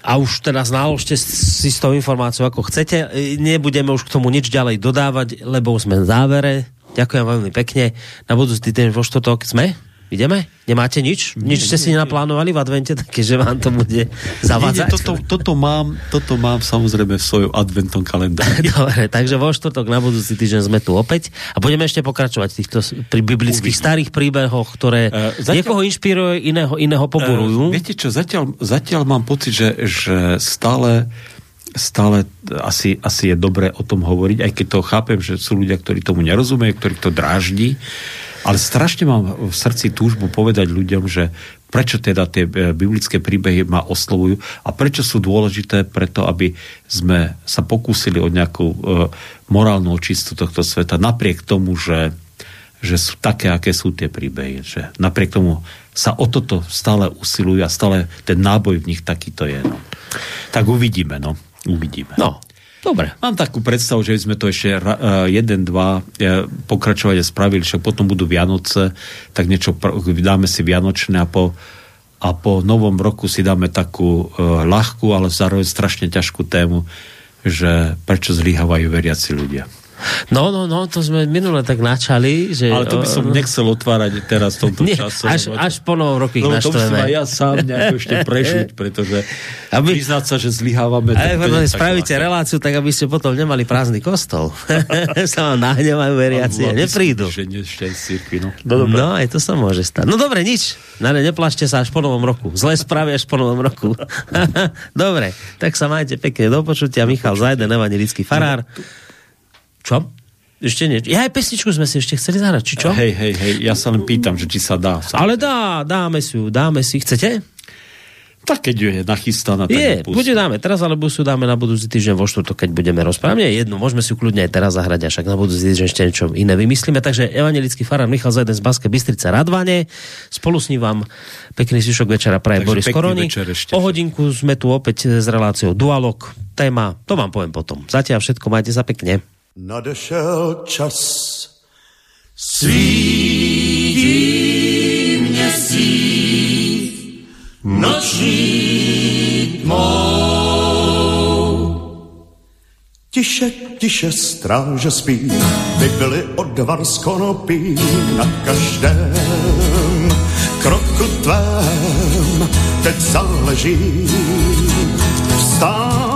a už teda ználožte si s tou informáciou, ako chcete. Nebudeme už k tomu nič ďalej dodávať, lebo sme v závere. Ďakujem veľmi pekne. Na budúci týždeň vo štvrtok sme Ideme? Nemáte nič? Nič ste si nenaplánovali v advente, (laughs) také, že vám to bude zavádzať? Nie, nie, toto, toto, mám, toto mám samozrejme v svojom adventom kalendári. (laughs) Dobre, takže vo štvrtok na budúci týždeň sme tu opäť a budeme ešte pokračovať v týchto pri biblických Uvidím. starých príbehoch, ktoré uh, zatiaľ, niekoho inšpirujú, iného, iného poborujú. Uh, viete čo, zatiaľ, zatiaľ mám pocit, že, že stále stále asi, asi je dobré o tom hovoriť, aj keď to chápem, že sú ľudia, ktorí tomu nerozumejú, ktorí to dráždi, ale strašne mám v srdci túžbu povedať ľuďom, že prečo teda tie e, biblické príbehy ma oslovujú a prečo sú dôležité preto, aby sme sa pokúsili o nejakú e, morálnu očistu tohto sveta, napriek tomu, že, že sú také, aké sú tie príbehy. Že napriek tomu sa o toto stále usilujú a stále ten náboj v nich takýto je. No. Tak uvidíme, no. Uvidíme. No, Dobre. Mám takú predstavu, že sme to ešte uh, jeden, dva uh, pokračovať a spravili, však potom budú Vianoce, tak niečo pr- dáme si Vianočné a po, a po novom roku si dáme takú uh, ľahkú, ale zároveň strašne ťažkú tému, že prečo zlyhávajú veriaci ľudia. No, no, no, to sme minule tak načali, že... Ale to by som nechcel otvárať teraz v tomto Nie, čase. až, až po novom roku ich Lebo to musím naštveme. aj ja sám nejako ešte prežiť, pretože Aby- priznať sa, že zlyhávame... To nie je tak spravíte ľahké. reláciu, tak aby ste potom nemali prázdny kostol. (laughs) sa vám nahnevajú veriaci a neprídu. Že cirkvi, no. No, aj to sa môže stať. No dobre, nič. Na ne, neplašte sa až po novom roku. Zle spraví až po novom roku. (laughs) dobre, tak sa majte pekne do počutia. Michal Zajden, evangelický farár. Čo? Ešte niečo. Ja aj pesničku sme si ešte chceli zahrať, či čo? Hej, hej, hej, ja sa len pýtam, že či sa dá. Sa... Ale dá, dáme si ju, dáme si. Chcete? Tak keď je nachystaná, tak Je, ju bude dáme teraz, alebo si ju dáme na budúci týždeň vo štvrtok, keď budeme rozprávať. Nie, jednu, môžeme si ju kľudne aj teraz zahrať, a však na budúci týždeň ešte niečo iné vymyslíme. Takže evangelický farár Michal Zajden z Baske Bystrice Radvane. Spolu s ním vám pekný zvyšok večera praje Takže Boris ešte. O hodinku sme tu opäť s reláciou Dualog. Téma, to vám poviem potom. Zatiaľ všetko, majte sa pekne. Nadešel čas svítí měsíc noční tmou. Tiše, tiše stráže spí, by byli odvar z konopí na každém kroku tvém, teď záleží. Vstávej,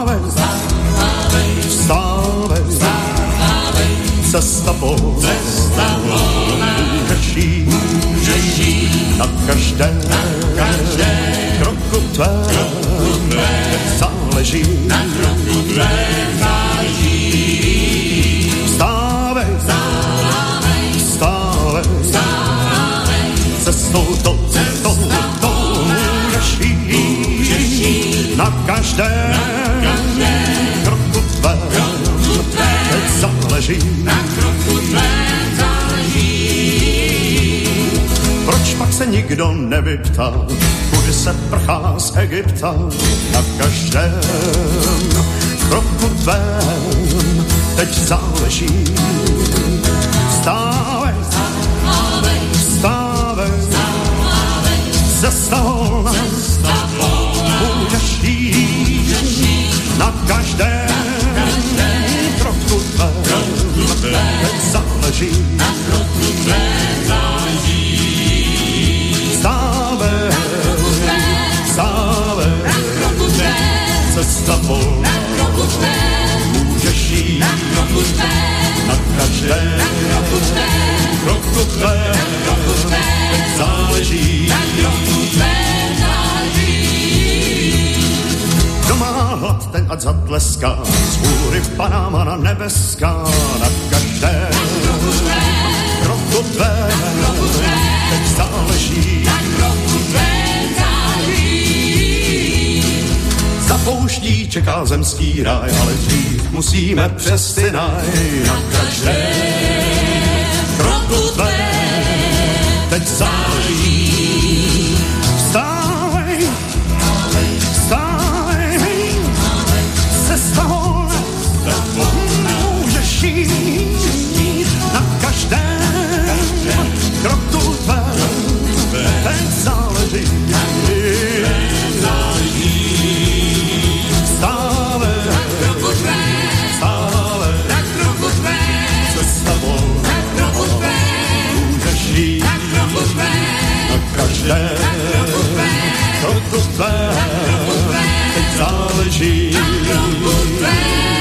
cesta volna, cesta volna, řeší, na každém, na každém kroku tvém, teď záleží, na kroku tvém záleží. Vstávej, vstávej, vstávej, vstávej, cestou to, cestou to můžeš jít, na každém, kroku záleží, na kroku tvém záleží. Proč pak se nikdo nevyptal, kudy se prchá z Egypta, na každém kroku tvém, teď záleží. Vstávej, vstávej, cesta volna, můžeš jít. Na každém teď záleží. Vstávej, vstávej, cesta volna, můžeš jít na každém kroku tvém, teď záleží. Kdo má hlad, ten ať zatleská, z hůry panáma na nebeská, na každém kroku tvém, teď záleží. Za pouští čeká zemský ráj, ale dřív musíme přes Sinaj na každém kroku tvém, teď záleží. večeři Stále, tak trochu jsme, stále, tak trochu jsme, se s tebou, tak trochu jsme, můžeš jít, tak trochu jsme, na každé, tak trochu jsme, kroku jsme, teď záleží, tak trochu jsme.